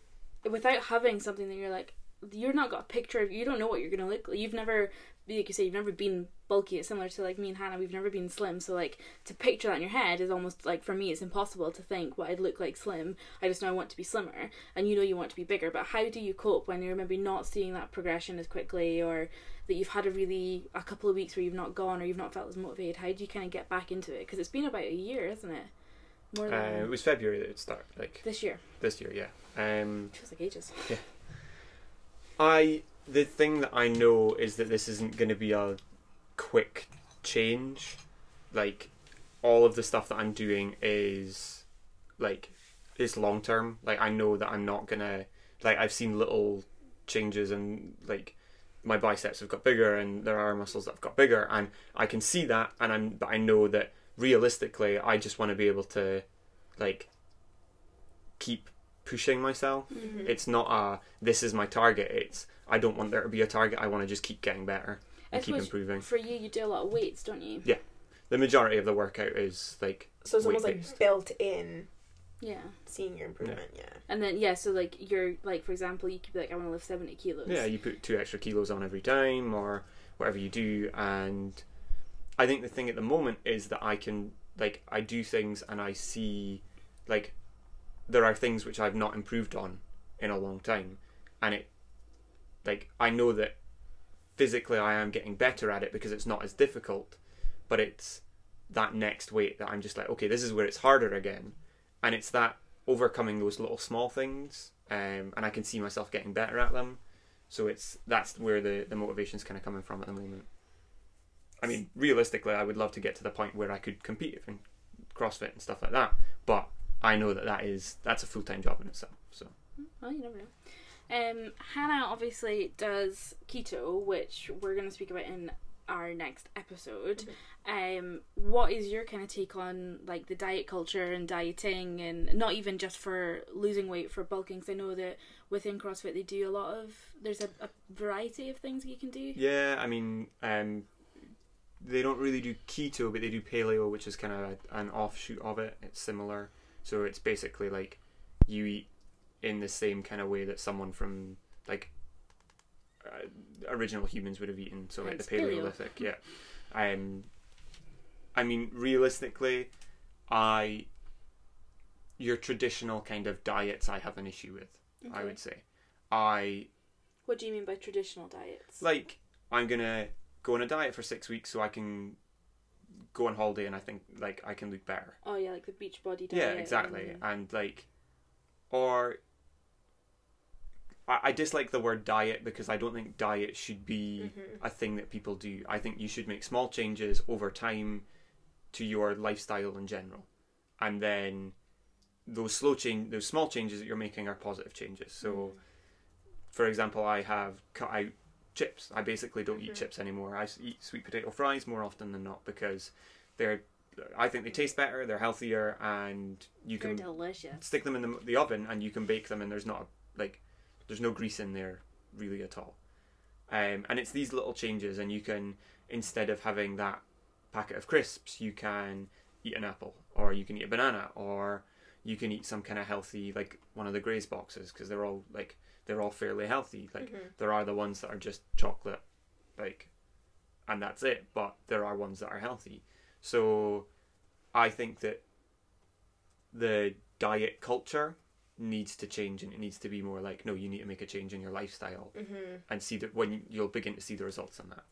without having something that you're like, you're not got a picture of, you don't know what you're gonna look like. You've never, like you say, you've never been bulky. It's similar to like me and Hannah. We've never been slim. So like, to picture that in your head is almost like for me, it's impossible to think what I'd look like slim. I just know I want to be slimmer, and you know you want to be bigger. But how do you cope when you're maybe not seeing that progression as quickly, or that you've had a really a couple of weeks where you've not gone or you've not felt as motivated how do you kind of get back into it because it's been about a year isn't it more Uh, than it was February that it started, like this year this year, yeah. Um, it feels like ages Yeah. I the thing that I know is that this isn't going to be a quick change. Like all of the stuff that I'm doing is like is long term. Like I know that I'm not gonna like I've seen little changes and like my biceps have got bigger and there are muscles that have got bigger and I can see that and I'm but I know that realistically I just want to be able to like keep pushing myself Mm-hmm. it's not a this is my target it's i don't want there to be a target i want to just keep getting better I and keep improving for you you do a lot of weights don't you Yeah, the majority of the workout is like So it's almost weight-based. like built in yeah seeing your improvement. Yeah. and then yeah so like you're like for example you could be like I want to lift 70 kilos yeah you put two extra kilos on every time or whatever you do and i think the thing at the moment is that i can like i do things and i see like there are things which i've not improved on in a long time and it like i know that physically i am getting better at it because it's not as difficult but it's that next weight that i'm just like okay this is where it's harder again and it's that overcoming those little small things um, and i can see myself getting better at them so it's that's where the the motivation's kind of coming from at the moment. I mean, realistically, I would love to get to the point where I could compete in CrossFit and stuff like that. But I know that that is that's a full time job in itself. So Well, you never know. Um, Hannah obviously does keto, which we're going to speak about in our next episode. Um, what is your kind of take on like the diet culture and dieting, and not even just for losing weight for bulking? 'cause I know that within CrossFit they do a lot of. There's a, a variety of things you can do. yeah, I mean, um, they don't really do keto, but they do paleo, which is kind of a, an offshoot of it. It's similar, so it's basically like you eat in the same kind of way that someone from like uh, original humans would have eaten. So like the paleo. Paleolithic, yeah. Um, I mean, realistically, I your traditional kind of diets I have an issue with. I would say, I What do you mean by traditional diets? like I'm gonna go on a diet for six weeks so I can go on holiday and I think like I can look better. oh yeah, like the beach body diet. Yeah, exactly. and- And like, or I, I dislike the word diet because I don't think diet should be Mhm. a thing that people do. I think you should make small changes over time to your lifestyle in general, and then those slow change, those small changes that you're making are positive changes. So, for example, I have cut out chips. I basically don't eat Mhm. chips anymore. I eat sweet potato fries more often than not because they're. I think they taste better. They're healthier, and you They're can delicious. stick them in the, the oven and you can bake them and there's not like there's no grease in there really at all um, and it's these little changes and you can instead of having that packet of crisps you can eat an apple or you can eat a banana or you can eat some kind of healthy like one of the graze boxes because they're all like they're all fairly healthy like Mhm. there are the ones that are just chocolate like and that's it but there are ones that are healthy so i think that the diet culture needs to change and it needs to be more like no you need to make a change in your lifestyle Mhm. and see that when you'll begin to see the results on that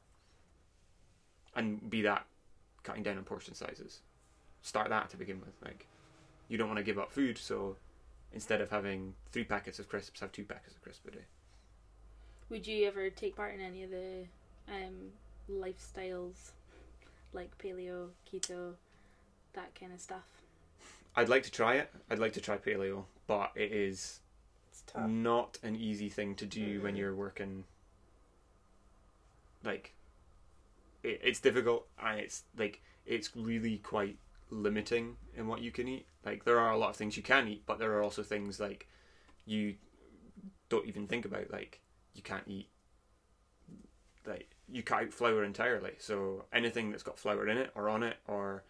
and be that cutting down on portion sizes start that to begin with like you don't want to give up food so instead of having three packets of crisps have two packets of crisps a day Would you ever take part in any of the um, lifestyles, like paleo, keto, that kind of stuff? i'd like to try it i'd like to try paleo but it is It's tough. not an easy thing to do when Mhm. you're working like it, it's difficult and it's like it's really quite limiting in what you can eat. Like there are a lot of things you can eat, but there are also things like you don't even think about. Like you can't eat like you cut out flour entirely. So anything that's got flour in it or on it or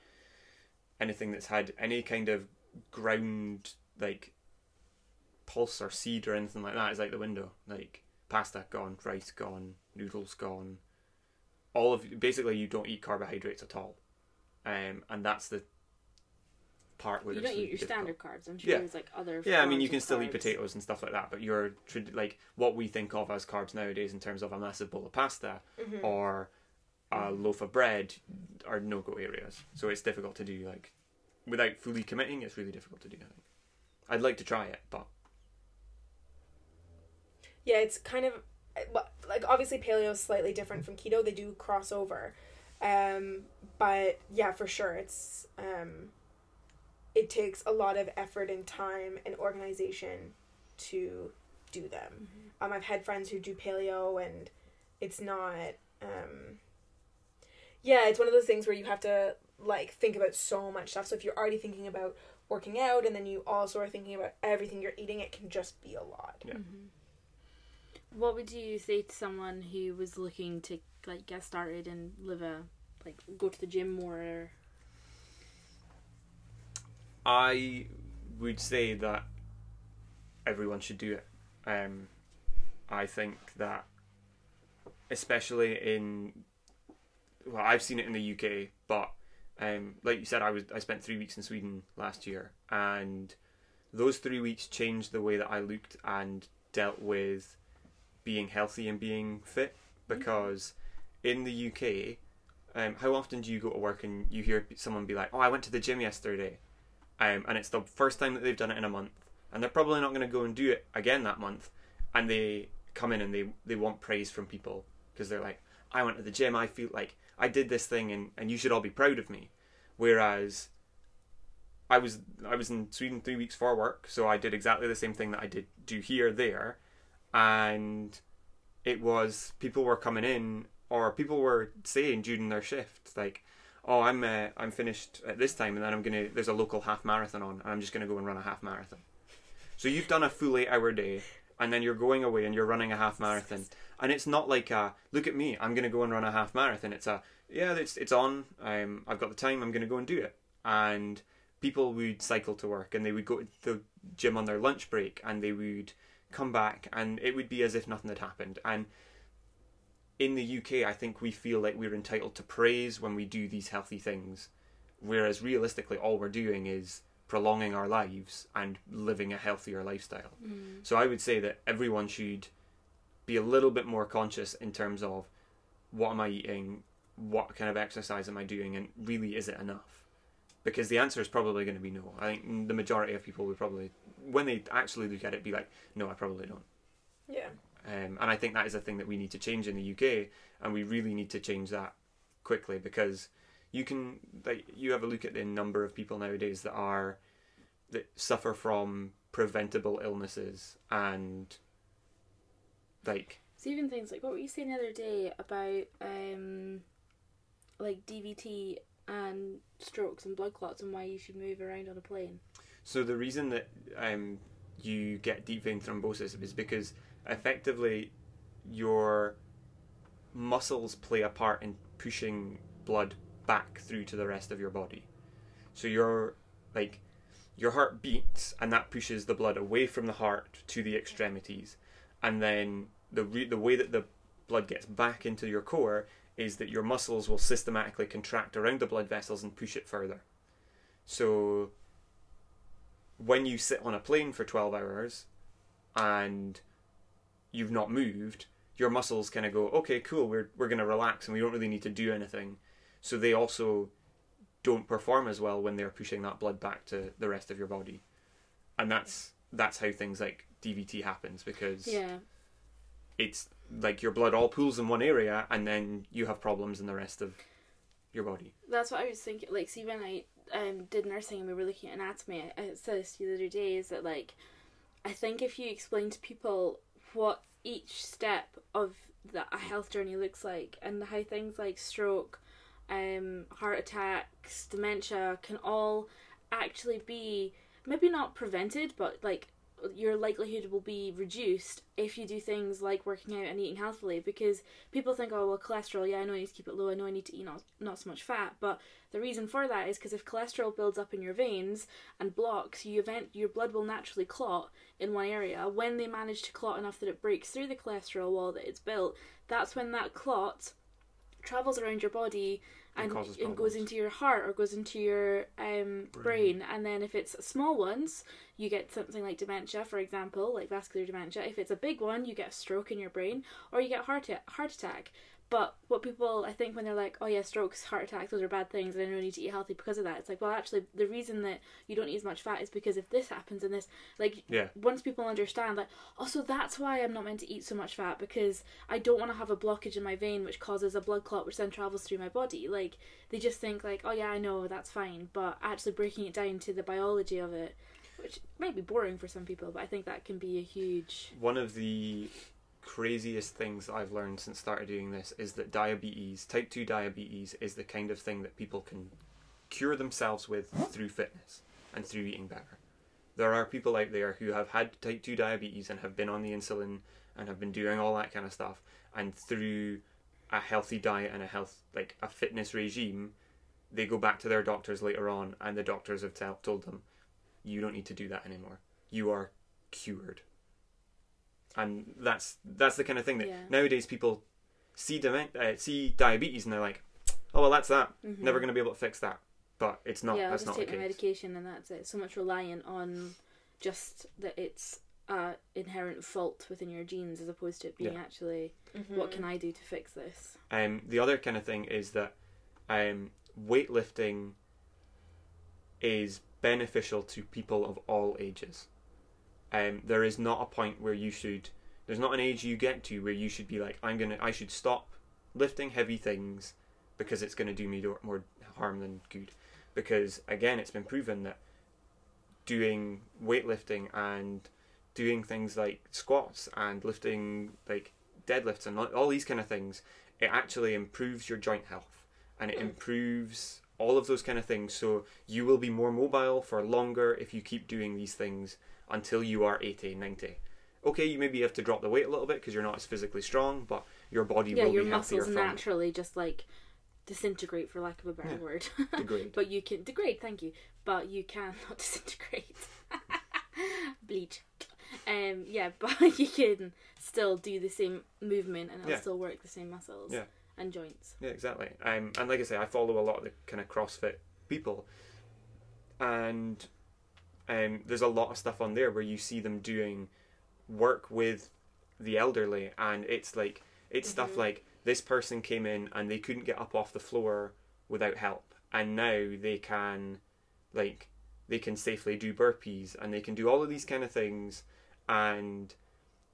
anything that's had any kind of ground like pulse or seed or anything like that is out the window. Like pasta gone, rice gone, noodles gone. All of basically you don't eat carbohydrates at all, um, and that's the part where You don't eat your standard carbs. I'm sure Yeah. there's like other. Yeah, I mean, you can still eat potatoes and stuff like that, but you're like what we think of as carbs nowadays in terms of a massive bowl of pasta Mhm. or a loaf of bread are no go areas. So it's difficult to do. Like without fully committing, it's really difficult to do. I think. I'd like to try it, but Yeah, it's kind of like obviously paleo is slightly different from keto. They do cross over, um, but yeah, for sure, it's um, it takes a lot of effort and time and organization to do them. Um, I've had friends who do paleo, and it's not. Um, yeah, it's one of those things where you have to like think about so much stuff. So if you're already thinking about working out, and then you also are thinking about everything you're eating, it can just be a lot. Yeah. Mhm. What would you say to someone who was looking to like get started and live a like go to the gym more? I would say that everyone should do it. Um, I think that, especially in, well, I've seen it in the UK, but um, like you said, I was I spent three weeks in Sweden last year, and those three weeks changed the way that I looked and dealt with being healthy and being fit because in the UK. Um, how often do you go to work and you hear someone be like, "Oh, I went to the gym yesterday," um, and it's the first time that they've done it in a month, and they're probably not going to go and do it again that month, and they come in and they they want praise from people. Because they're like, I went to the gym, I feel like I did this thing, and and you should all be proud of me, whereas. I was I was in Sweden three weeks for work, so I did exactly the same thing that I did do here there, and it was people were coming in or people were saying during their shift like, oh I'm uh, I'm finished at this time and then I'm gonna there's a local half marathon on and I'm just gonna go and run a half marathon. So you've done a full eight hour day and then you're going away and you're running a half marathon and it's not like a look at me I'm gonna go and run a half marathon. It's a yeah it's it's on. Um, I've got the time. I'm gonna go and do it. And people would cycle to work and they would go to the gym on their lunch break and they would come back and it would be as if nothing had happened. And in the UK, I think we feel like we're entitled to praise when we do these healthy things, whereas realistically, all we're doing is prolonging our lives and living a healthier lifestyle. Mm. So I would say that everyone should be a little bit more conscious in terms of what am I eating, what kind of exercise am I doing, and really is it enough? Because the answer is probably going to be no. I think the majority of people would probably, when they actually look at it, be like, no, I probably don't. Yeah. Um, and I think that is a thing that we need to change in the UK, and we really need to change that quickly because you can like you have a look at the number of people nowadays that are that suffer from preventable illnesses and like So even things like what were you saying the other day about um, like DVT and strokes and blood clots and why you should move around on a plane. So the reason that um, you get deep vein thrombosis is because effectively your muscles play a part in pushing blood back through to the rest of your body. So your like your heart beats and that pushes the blood away from the heart to the extremities, and then the re- the way that the blood gets back into your core is that your muscles will systematically contract around the blood vessels and push it further. So when you sit on a plane for 12 hours and you've not moved, your muscles kind of go, okay, cool, we're, we're going to relax and we don't really need to do anything. So they also don't perform as well when they're pushing that blood back to the rest of your body. And that's that's how things like DVT happens because Yeah. it's like your blood all pools in one area and then you have problems in the rest of your body. That's what I was thinking. Like, see, when I um, did nursing and we were looking at anatomy, I I said this to you the other day, is that, like, I think if you explain to people what each step of the, a health journey looks like and how things like stroke um, heart attacks, dementia can all actually be maybe not prevented, but like your likelihood will be reduced if you do things like working out and eating healthily because people think oh well cholesterol yeah i know i need to keep it low i know i need to eat not, not so much fat but the reason for that is because if cholesterol builds up in your veins and blocks you event your blood will naturally clot in one area. When they manage to clot enough that it breaks through the cholesterol wall that it's built that's when that clot travels around your body And it, goes into your heart or goes into your um, brain. And then if it's small ones, you get something like dementia, for example, like vascular dementia. If it's a big one, you get a stroke in your brain or you get heart heart attack. But what people, I think, when they're like, oh yeah, strokes, heart attacks, those are bad things, and I don't need to eat healthy because of that. It's like, well, actually, the reason that you don't eat as much fat is because if this happens and this, like, Yeah. once people understand, like, also that's why I'm not meant to eat so much fat because I don't want to have a blockage in my vein which causes a blood clot which then travels through my body. Like, they just think, like, oh yeah, I know, that's fine. But actually breaking it down to the biology of it, which might be boring for some people, but I think that can be a huge. One of the craziest things I've learned since started doing this is that diabetes, type 2 diabetes, is the kind of thing that people can cure themselves with through fitness and through eating better. There are people out there who have had type 2 diabetes and have been on the insulin and have been doing all that kind of stuff, and through a healthy diet and a health, like a fitness regime, they go back to their doctors later on, and the doctors have tell, told them, you don't need to do that anymore. You are cured and that's that's the kind of thing that Yeah. nowadays people see dement- uh, see diabetes and they're like, oh well, that's that. Mhm. Never going to be able to fix that. But it's not. yeah, I'll that's just not the take my case. medication and that's it. So much reliant on just that it's a inherent fault within your genes as opposed to it being Yeah. actually Mm-hmm. what can I do to fix this. Um, the other kind of thing is that um, weightlifting is beneficial to people of all ages. Um, there is not a point where you should. There's not an age you get to where you should be like, I'm gonna. I should stop lifting heavy things because it's gonna do me more harm than good. Because again, it's been proven that doing weightlifting and doing things like squats and lifting like deadlifts and all these kind of things, it actually improves your joint health and it Hmm. improves all of those kind of things. So you will be more mobile for longer if you keep doing these things until you are 80, 90. Okay, you maybe have to drop the weight a little bit because you're not as physically strong, but your body yeah, will your be healthier Yeah, your muscles naturally just like disintegrate for lack of a better Yeah. word. [laughs] degrade. but you can degrade, thank you. But you can not [laughs] disintegrate. [laughs] Bleach. Um yeah, but you can still do the same movement and it'll Yeah. still work the same muscles Yeah. and joints. Yeah, exactly. Um, and like I say, I follow a lot of the kind of CrossFit people, and um, there's a lot of stuff on there where you see them doing work with the elderly, and it's like it's stuff Mhm. like this person came in and they couldn't get up off the floor without help, and now they can, like, they can safely do burpees and they can do all of these kind of things, and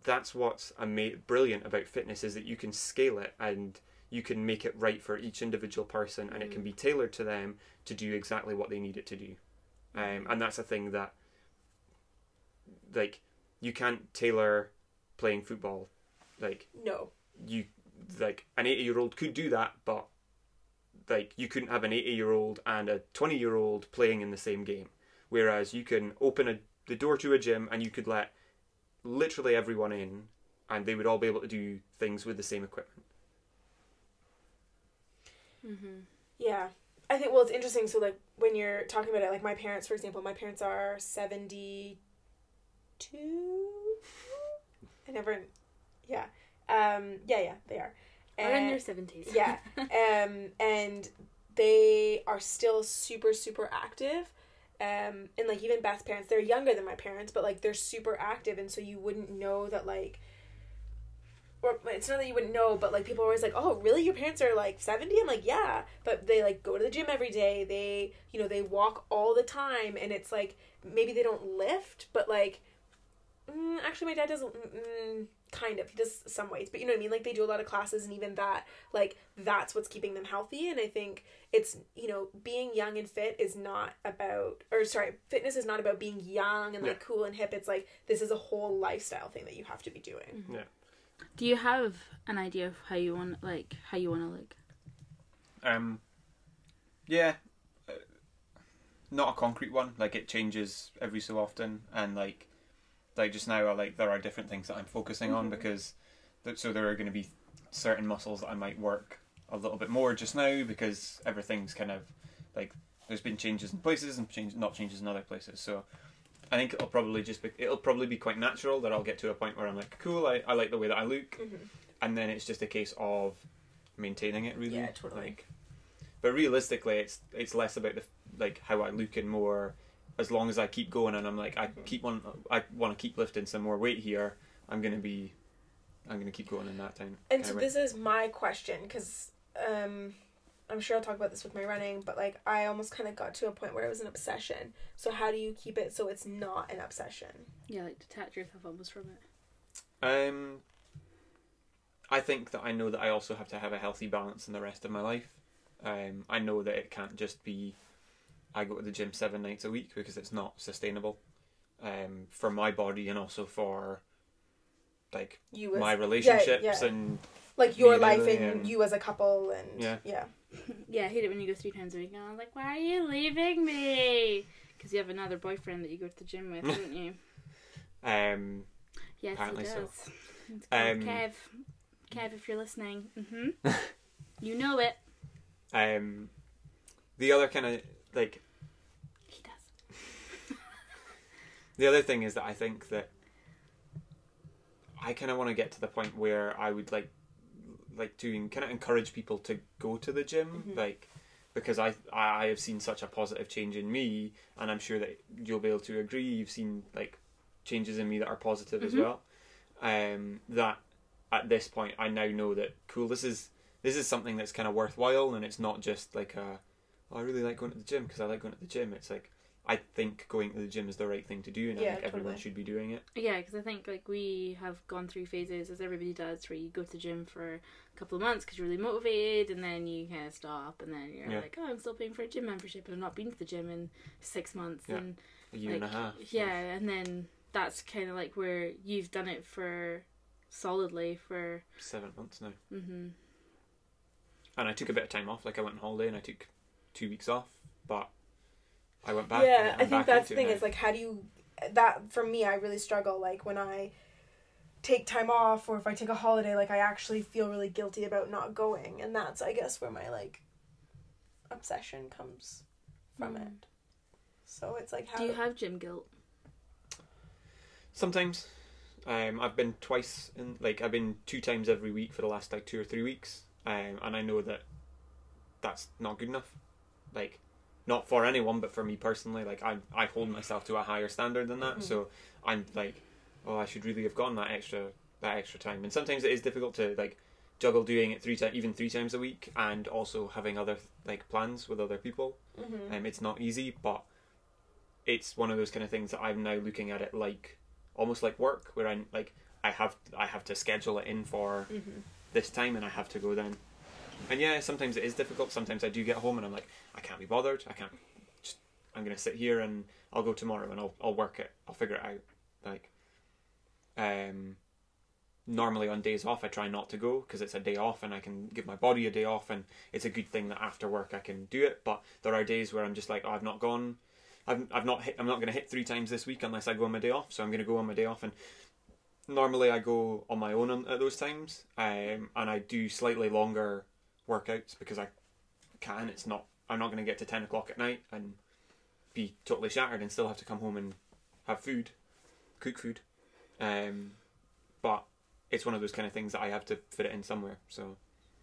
that's what's ama- brilliant about fitness is that you can scale it and you can make it right for each individual person and it can be tailored to them to do exactly what they need it to do um, and that's a thing that like you can't tailor playing football like No. you like an 80 year old could do that but like you couldn't have an 80 year old and a 20 year old playing in the same game whereas you can open a, the door to a gym and you could let literally everyone in and they would all be able to do things with the same equipment Mm-hmm. Yeah. I think well it's interesting so like when you're talking about it like my parents for example my parents are 72 I never yeah. Um yeah yeah they are. Or in And- their seventies. yeah [laughs] um and they are still super super active. Um and like even Beth's parents they're younger than my parents but like they're super active and so you wouldn't know that like or it's not that you wouldn't know but like people are always like oh really? Your parents are like 70 i'm like yeah. But they like go to the gym every day. They you know they walk all the time and it's like maybe they don't lift but like mm, actually my dad does mm, mm, kind of. He does some weights but you know what i mean? Like they do a lot of classes and even that like that's what's keeping them healthy and i think it's you know being young and fit is not about or sorry fitness is not about being young and like Yeah. cool and hip. It's like this is a whole lifestyle thing that you have to be doing. Yeah Do you have an idea of how you want like how you want to look? um Yeah, uh, not a concrete one. Like it changes every so often, and like, like just now, I like there are different things that I'm focusing on Mhm. because, th- so there are going to be certain muscles that I might work a little bit more just now because everything's kind of like there's been changes in places and change not changes in other places. So I think it'll probably just be it'll probably be quite natural that I'll get to a point where I'm like, cool, I, I like the way that I look, Mhm. and then it's just a case of maintaining it really. Yeah, totally. Like, but realistically, it's it's less about the like how I look and more as long as I keep going and I'm like I Mhm. keep on I want to keep lifting some more weight here. I'm gonna be I'm gonna keep going in that time. And so this is my question because um, I'm sure I'll talk about this with my running, but like I almost kind of got to a point where it was an obsession. So how do you keep it so it's not an obsession? Yeah, like detach yourself almost from it. Um, I think that I know that I also have to have a healthy balance in the rest of my life. Um, I know that it can't just be I go to the gym seven nights a week because it's not sustainable um, for my body and also for like You as my relationships yeah. and like your life and and- you as a couple and Yeah. yeah. [coughs] Yeah, I hate it when you go three times a week and I'm like, why are you leaving me? Because you have another boyfriend that you go to the gym with, [laughs] don't you? um, Yes, Apparently he so. does. It's called Um, Kev. Kev, if you're listening, mm-hmm. [laughs] you know it. um, the other kind of like He does. [laughs] The other thing is that I think that I kind of want to get to the point where I would like like to kind of encourage people to go to the gym, Mhm. like because I I have seen such a positive change in me, and I'm sure that you'll be able to agree. You've seen like changes in me that are positive as Mhm. well. Um, that at this point I now know that cool. This is this is something that's kind of worthwhile, and it's not just like a oh, I really like going to the gym because I like going to the gym. It's like I think going to the gym is the right thing to do, and I Yeah, think everyone totally. should be doing it. Yeah, because I think like we have gone through phases as everybody does, where you go to the gym for a couple of months because you're really motivated, and then you kind of stop, and then you're Yeah. like, oh, I'm still paying for a gym membership, and I've not been to the gym in six months, Yeah. and A year and a half. yeah, and then that's kind of like where you've done it for solidly for. seven months now. hmm And I took a bit of time off. Like I went on holiday and I took two weeks off, but I went back. yeah, I'm think that's the thing now. is like how do you that for me I really struggle like when I take time off or if I take a holiday like I actually feel really guilty about not going and that's I guess where my like obsession comes from Mm. it. So it's like how Do you have gym guilt? Sometimes, um, I've been twice in like I've been two times every week for the last like two or three weeks, um, and I know that that's not good enough. Like, not for anyone, but for me personally, like I I hold myself to a higher standard than that. Mhm. So I'm like, oh, I should really have gone that extra that extra time. And sometimes it is difficult to like juggle doing it three times, even three times a week, and also having other like plans with other people. Mhm. Um, it's not easy, but it's one of those kind of things that I'm now looking at it like almost like work, where I'm like I have I have to schedule it in for Mhm. this time, and I have to go then. And yeah, sometimes it is difficult. Sometimes I do get home and I'm like, I can't be bothered. I can't. Just I'm gonna sit here and I'll go tomorrow and I'll I'll work it. I'll figure it out. Like, um, normally on days off I try not to go because it's a day off and I can give my body a day off and it's a good thing that after work I can do it. But there are days where I'm just like, oh, I've not gone. I've I've not hit. I'm not gonna hit three times this week unless I go on my day off. So I'm gonna go on my day off and. Normally, I go on my own at those times, um, and I do slightly longer workouts because I can. It's not. I'm not going to get to ten o'clock at night and be totally shattered and still have to come home and have food, cook food. Um, but it's one of those kind of things that I have to fit it in somewhere. So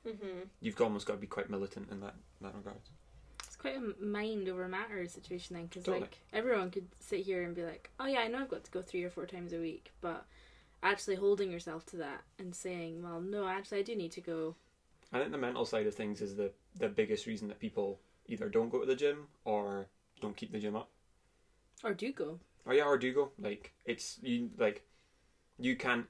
Mhm. you've almost got to be quite militant in that that regard. It's quite a mind over matter situation then, because Totally. like everyone could sit here and be like, "Oh yeah, I know I've got to go three or four times a week," but actually holding yourself to that and saying, "Well, no, actually, I do need to go." I think the mental side of things is the the biggest reason that people either don't go to the gym or don't keep the gym up. Or do go. Oh yeah, or do go. Like it's you like you can't.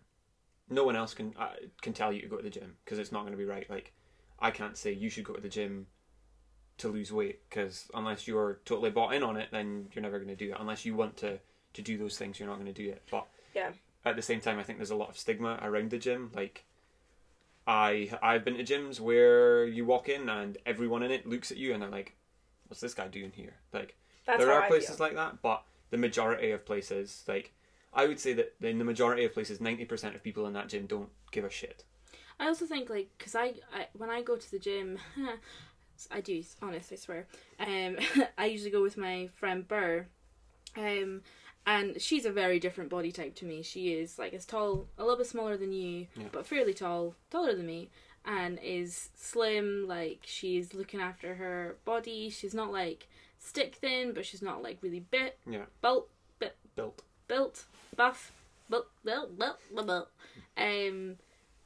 No one else can uh, can tell you to go to the gym because it's not going to be right. Like I can't say you should go to the gym to lose weight because unless you're totally bought in on it, then you're never going to do it. Unless you want to to do those things, you're not going to do it. But Yeah. at the same time, I think there's a lot of stigma around the gym. Like I I've been to gyms where you walk in and everyone in it looks at you and they're like, what's this guy doing here? Like That's there how are I places feel. like that, but the majority of places, like I would say that in the majority of places, ninety percent of people in that gym don't give a shit. I also think like because I, I when I go to the gym, [laughs] I do honest I swear. Um, [laughs] I usually go with my friend Burr, um, and she's a very different body type to me. She is like as tall, a little bit smaller than you, Yeah. but fairly tall, taller than me, and is slim. Like she's looking after her body. She's not like stick thin, but she's not like really bit Yeah, built Bit. built. built, buff, built, built, built, built, built. Um,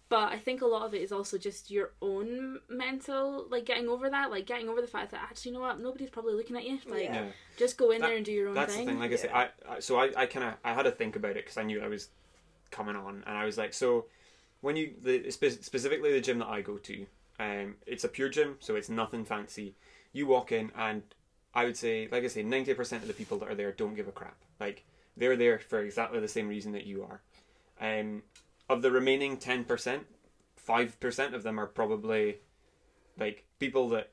but I think a lot of it is also just your own mental, like getting over that, like getting over the fact that actually, you know what, nobody's probably looking at you. Like, Yeah. Yeah, just go in That- there and do your own that's thing. the thing. Like I said, I, I so I, I kind of I had to think about it because I knew I was coming on, and I was like, so when you the spe- specifically the gym that I go to, um, it's a pure gym, so it's nothing fancy. You walk in, and I would say, like I say, ninety percent of the people that are there don't give a crap. Like they're there for exactly the same reason that you are. Um, of the remaining ten percent, five percent of them are probably like people that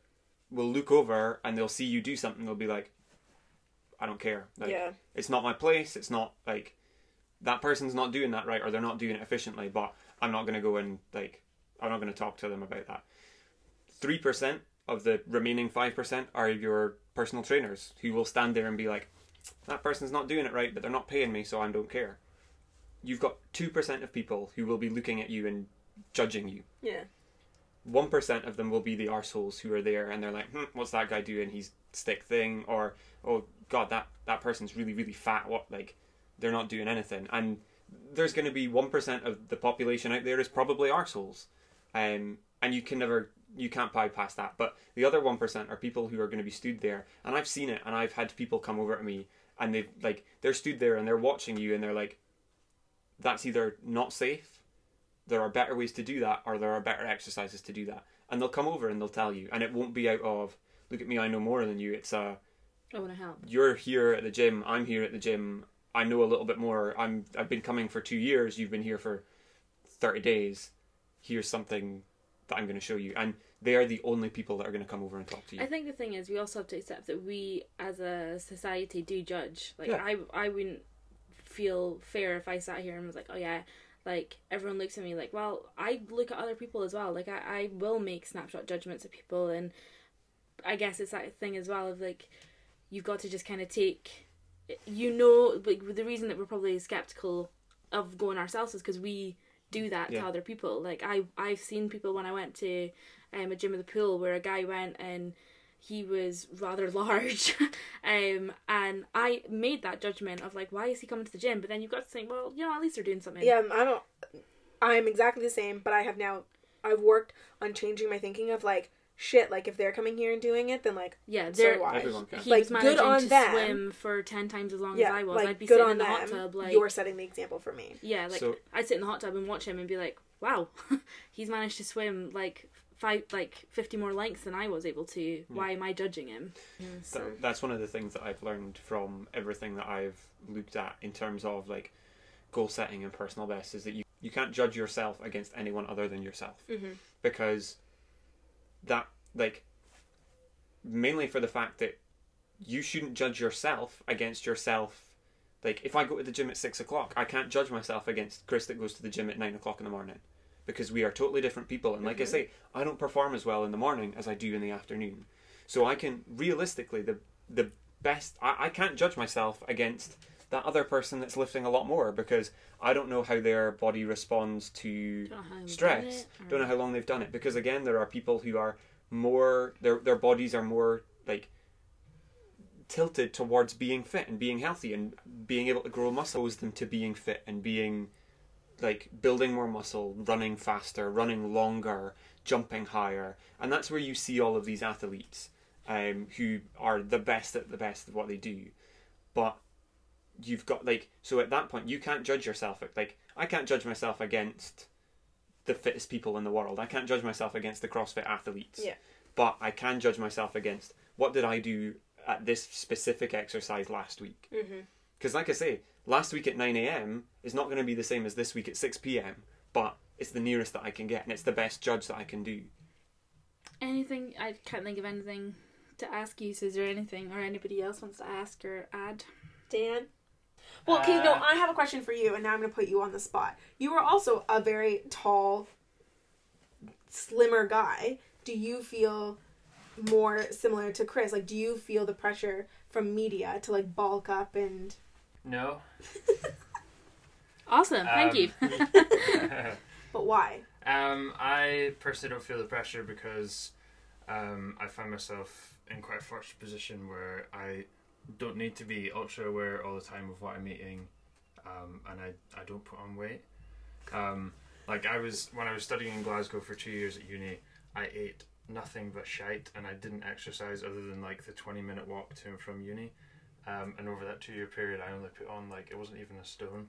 will look over and they'll see you do something. They'll be like, I don't care. Like, yeah. it's not my place. It's not like that person's not doing that right, or they're not doing it efficiently. But I'm not going to go and like I'm not going to talk to them about that. Three percent of the remaining five percent are your personal trainers who will stand there and be like, that person's not doing it right, but they're not paying me, so I don't care. You've got two percent of people who will be looking at you and judging you. Yeah. One percent of them will be the arseholes who are there and they're like, hmm, what's that guy doing? He's stick thing, or oh god, that that person's really really fat. What like they're not doing anything. And there's going to be one percent of the population out there is probably arseholes, um, and you can never you can't bypass that. But the other one percent are people who are going to be stood there, and I've seen it, and I've had people come over to me and they've, like they're stood there and they're watching you and they're like, that's either not safe there are better ways to do that or there are better exercises to do that and they'll come over and they'll tell you and it won't be out of look at me i know more than you it's uh I want to help. you're here at the gym i'm here at the gym i know a little bit more i'm i've been coming for two years you've been here for 30 days here's something that i'm going to show you and they are the only people that are going to come over and talk to you I think the thing is, we also have to accept that we, as a society, do judge. Like, Yeah. I, I wouldn't feel fair if I sat here and was like, oh yeah, like everyone looks at me like, well, I look at other people as well. Like, I, I will make snapshot judgments of people, and I guess it's that thing as well of like, you've got to just kind of take, you know, like the reason that we're probably skeptical of going ourselves is because we do that Yeah. to other people. Like I, I've seen people when I went to um, a gym of the pool where a guy went and he was rather [laughs] large, um, and I made that judgment of like, why is he coming to the gym? But then you've got to think, well, you know, at least they're doing something. Yeah, I'm a, I'm exactly the same, but I have now I've worked on changing my thinking of like shit, like if they're coming here and doing it, then like yeah. so They're do I. Everyone can. he Like, was good on to them. swim for ten times as long Yeah, as I was. like I'd be good sitting on in the them. hot tub, like You're setting the example for me. yeah, like So- I'd sit in the hot tub and watch him and be like, wow, [laughs] he's managed to swim like five, like fifty more lengths than I was able to. Why am I judging him? Yeah, so Th- that's one of the things that I've learned from everything that I've looked at in terms of like goal setting and personal best is that you, you can't judge yourself against anyone other than yourself Mm-hmm. because that like mainly for the fact that you shouldn't judge yourself against yourself like if I go to the gym at six o'clock I can't judge myself against Chris that goes to the gym at nine o'clock in the morning because we are totally different people and like I Mhm. say I don't perform as well in the morning as I do in the afternoon so I can realistically the the best I, I can't judge myself against that other person that's lifting a lot more because I don't know how their body responds to don't know how he stress. or- Don't know how long they've done it because again, there are people who are more their their bodies are more like tilted towards being fit and being healthy and being able to grow muscles them to being fit and being like building more muscle, running faster, running longer, jumping higher, and that's where you see all of these athletes um, who are the best at the best of what they do. But you've got like so at that point you can't judge yourself. Like I can't judge myself against the fittest people in the world. I can't judge myself against the CrossFit athletes. Yeah. But I can judge myself against what did I do at this specific exercise last week. Mm-hmm. Because, like I say, last week at 9 a.m. is not going to be the same as this week at 6 p.m., but it's the nearest that I can get, and it's the best judge that I can do. anything. I can't think of anything to ask you. So is there anything or anybody else wants to ask or add? Dan? Well, okay, no, Uh, I have a question for you, and now I'm going to put you on the spot. You are also a very tall, slimmer guy. Do you feel more similar to Chris? Like, do you feel the pressure from media to like bulk up and? No. [laughs] Awesome. Thank Um, you. [laughs] But why? um, I personally don't feel the pressure because um, I find myself in quite a fortunate position where I don't need to be ultra aware all the time of what I'm eating, um, and I, I don't put on weight. Um, like I was when I was studying in Glasgow for two years at uni, I ate nothing but shite, and I didn't exercise other than like the twenty minute walk to and from uni. Um, and over that two year period, I only put on like it wasn't even a stone.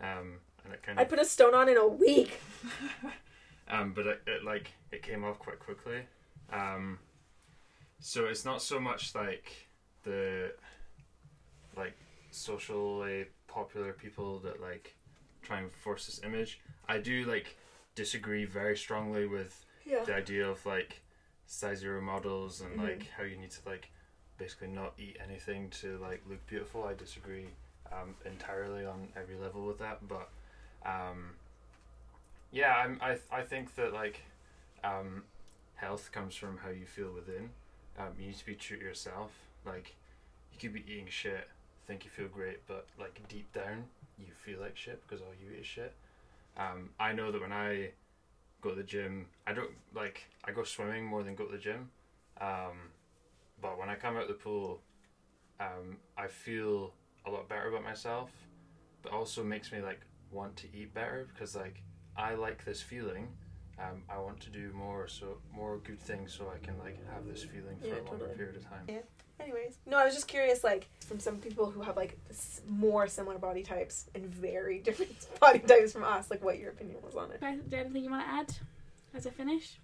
Um, and it kind of I put a stone on in a week. [laughs] um, but it, it like it came off quite quickly. Um, so it's not so much like the like socially popular people that like try and force this image. I do like disagree very strongly with Yeah. the idea of like size zero models and Mhm. like how you need to like basically not eat anything to like look beautiful. I disagree um, entirely on every level with that, but um, yeah, I'm, I I think that like um, health comes from how you feel within. Um, you need to be true to yourself. Like you could be eating shit, think you feel great, but like deep down you feel like shit because all you eat is shit. Um, I know that when I go to the gym, I don't like I go swimming more than go to the gym. Um, but when I come out of the pool, um, I feel a lot better about myself, but also makes me like want to eat better because like I like this feeling. Um, I want to do more, so more good things, so I can like have this feeling for Yeah, a longer totally. period of time. Yeah. Anyways, no, I was just curious, like from some people who have like s- more similar body types and very [laughs] different body types from us, like what your opinion was on it. Is there anything you want to add as I finish?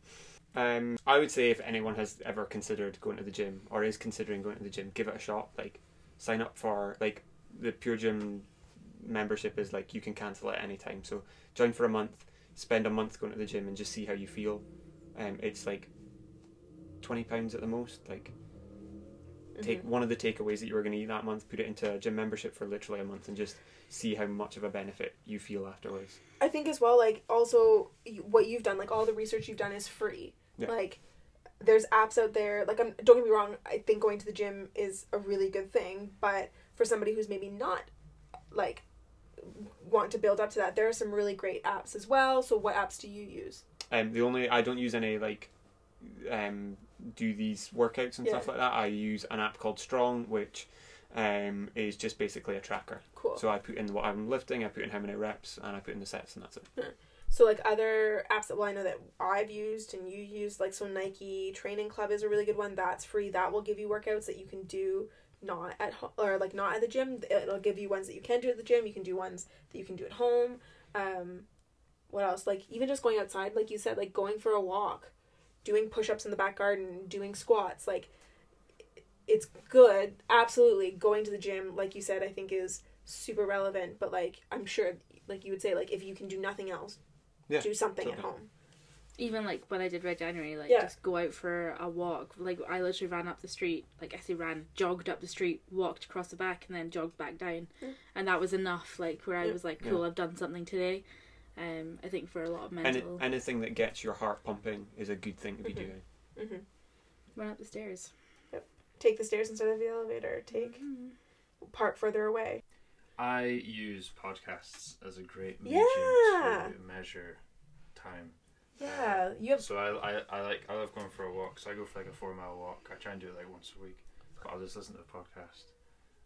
Um, I would say if anyone has ever considered going to the gym or is considering going to the gym, give it a shot. Like, sign up for like the Pure Gym membership is like you can cancel at any time. So join for a month, spend a month going to the gym, and just see how you feel. Um, it's like twenty pounds at the most. Like, take Mhm. one of the takeaways that you were going to eat that month, put it into a gym membership for literally a month, and just see how much of a benefit you feel afterwards. I think as well, like also what you've done, like all the research you've done is free. Yeah. Like there's apps out there. Like I'm don't get me wrong. I think going to the gym is a really good thing, but for somebody who's maybe not like want to build up to that, there are some really great apps as well. So what apps do you use? Um, the only I don't use any like um do these workouts and Yeah. stuff like that. I use an app called Strong, which um is just basically a tracker. Cool. So I put in what I'm lifting, I put in how many reps, and I put in the sets, and that's it. So like other apps that well I know that I've used and you use like so Nike Training Club is a really good one. That's free. That will give you workouts that you can do not at home or like not at the gym. It'll give you ones that you can do at the gym. You can do ones that you can do at home. Um what else? Like even just going outside like you said like going for a walk doing push-ups in the back garden doing squats like it's good. Absolutely. Going to the gym like you said I think is super relevant. But like I'm sure like you would say like if you can do nothing else Yeah, do something at home. Even like when I did Red January, like Yeah. just go out for a walk. Like I literally ran up the street, like I say ran, jogged up the street, walked across the back, and then jogged back down, Mm. and that was enough. Like where I was like, Yeah. cool, I've done something today. Um, I think for a lot of Any, mental, anything that gets your heart pumping is a good thing to be Mhm. doing. hmm run up the stairs. Yep. Take the stairs instead of the elevator. Take Mhm. park further away. I use podcasts as a great medium Yeah. to measure time. Yeah, you have. So I, I, I like I love going for a walk. So I go for like a four mile walk. I try and do it like once a week, but I'll just listen to the podcast,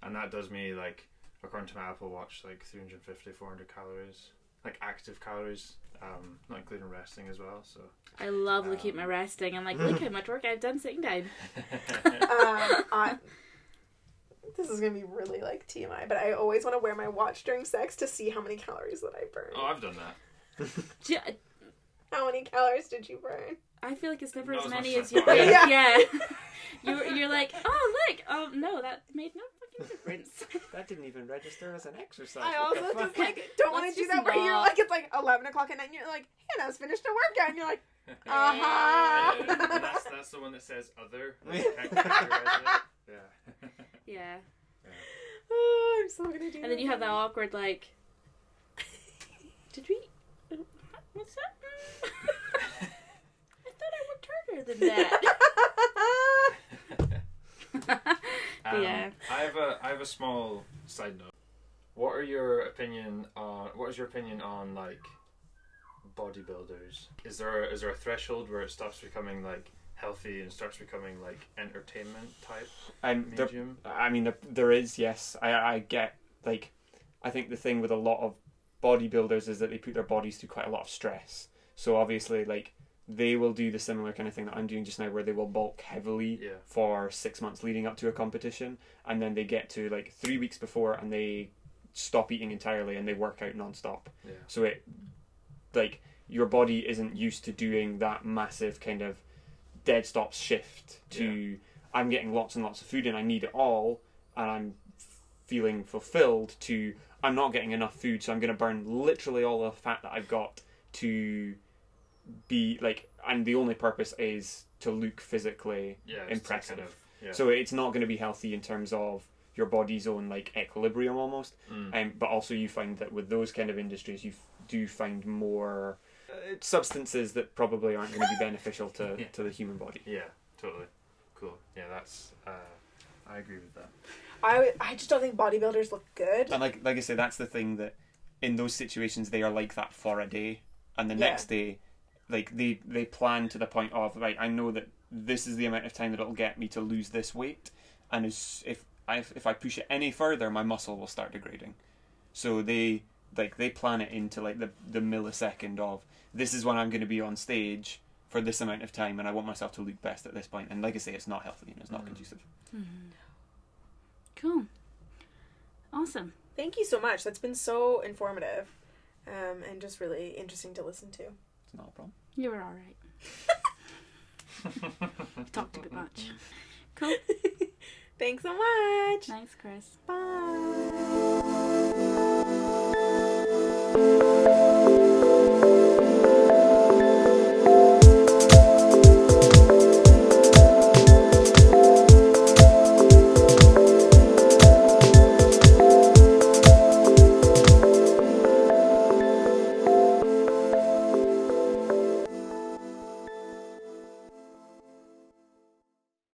and that does me like according to my Apple Watch like 350, 400 calories, like active calories, um, not including resting as well. So I love looking at Um, my resting. I'm like, [laughs] look how much work I've done sitting down. [laughs] Um, I, this is gonna be really like TMI, but I always want to wear my watch during sex to see how many calories that I burn. oh, I've done that. [laughs] [laughs] Ju- How many calories did you burn? I feel like it's never Not as as many as as you I [laughs] think. thought. Yeah. you're, you're like, oh, look. Oh, no, that made no fucking difference. That didn't even register as an exercise. I What the also fuck? just like don't want to do just that where you're like it's like eleven o'clock at night and you're like Hannah's finished a workout and you're like uh-huh. and that's that's the one that says other. Like, you can't categorize it. Yeah. yeah. oh, I'm so gonna do. And then you have that awkward like. [laughs] Did we? What's that? [laughs] I thought I worked harder than that. [laughs] Um, yeah. I have a I have a small side note. What are your opinion on what is your opinion on like bodybuilders? Is there a, is there a threshold where it stops becoming like healthy and starts becoming like entertainment type Um, there. I mean, there, there is yes. I I get like, I think the thing with a lot of bodybuilders is that they put their bodies through quite a lot of stress. So obviously, like they will do the similar kind of thing that I'm doing just now, where they will bulk heavily Yeah. for six months leading up to a competition, and then they get to like three weeks before and they stop eating entirely and they work out non-stop. Yeah. So it, like, your body isn't used to doing that massive kind of dead stop shift to I'm getting lots and lots of food and I need it all and I'm feeling fulfilled to I'm not getting enough food so I'm going to burn literally all the fat that I've got to be like and the only purpose is to look physically Yeah. Impressive. Kind of, yeah. so it's not going to be healthy in terms of your body's own like equilibrium almost Mm. um, but also you find that with those kind of industries you f- do find more substances that probably aren't going to be [laughs] beneficial to, Yeah. to the human body yeah. Totally. Cool. Yeah. That's. Uh, I agree with that. I I just don't think bodybuilders look good. and like like I say that's the thing that in those situations they are like that for a day and the Yeah. next day like they they plan to the point of right I know that this is the amount of time that it'll get me to lose this weight and as, if I if I push it any further my muscle will start degrading so they like they plan it into like the the millisecond of this is when I'm going to be on stage for this amount of time, and I want myself to look best at this point. And like I say, it's not healthy and it's not mm. conducive. Mm. Cool. Awesome. Thank you so much. That's been so informative um, and just really interesting to listen to. It's not a problem. You were all right. [laughs] Talked a bit much. Cool. [laughs] Thanks so much. Thanks, Chris. Bye.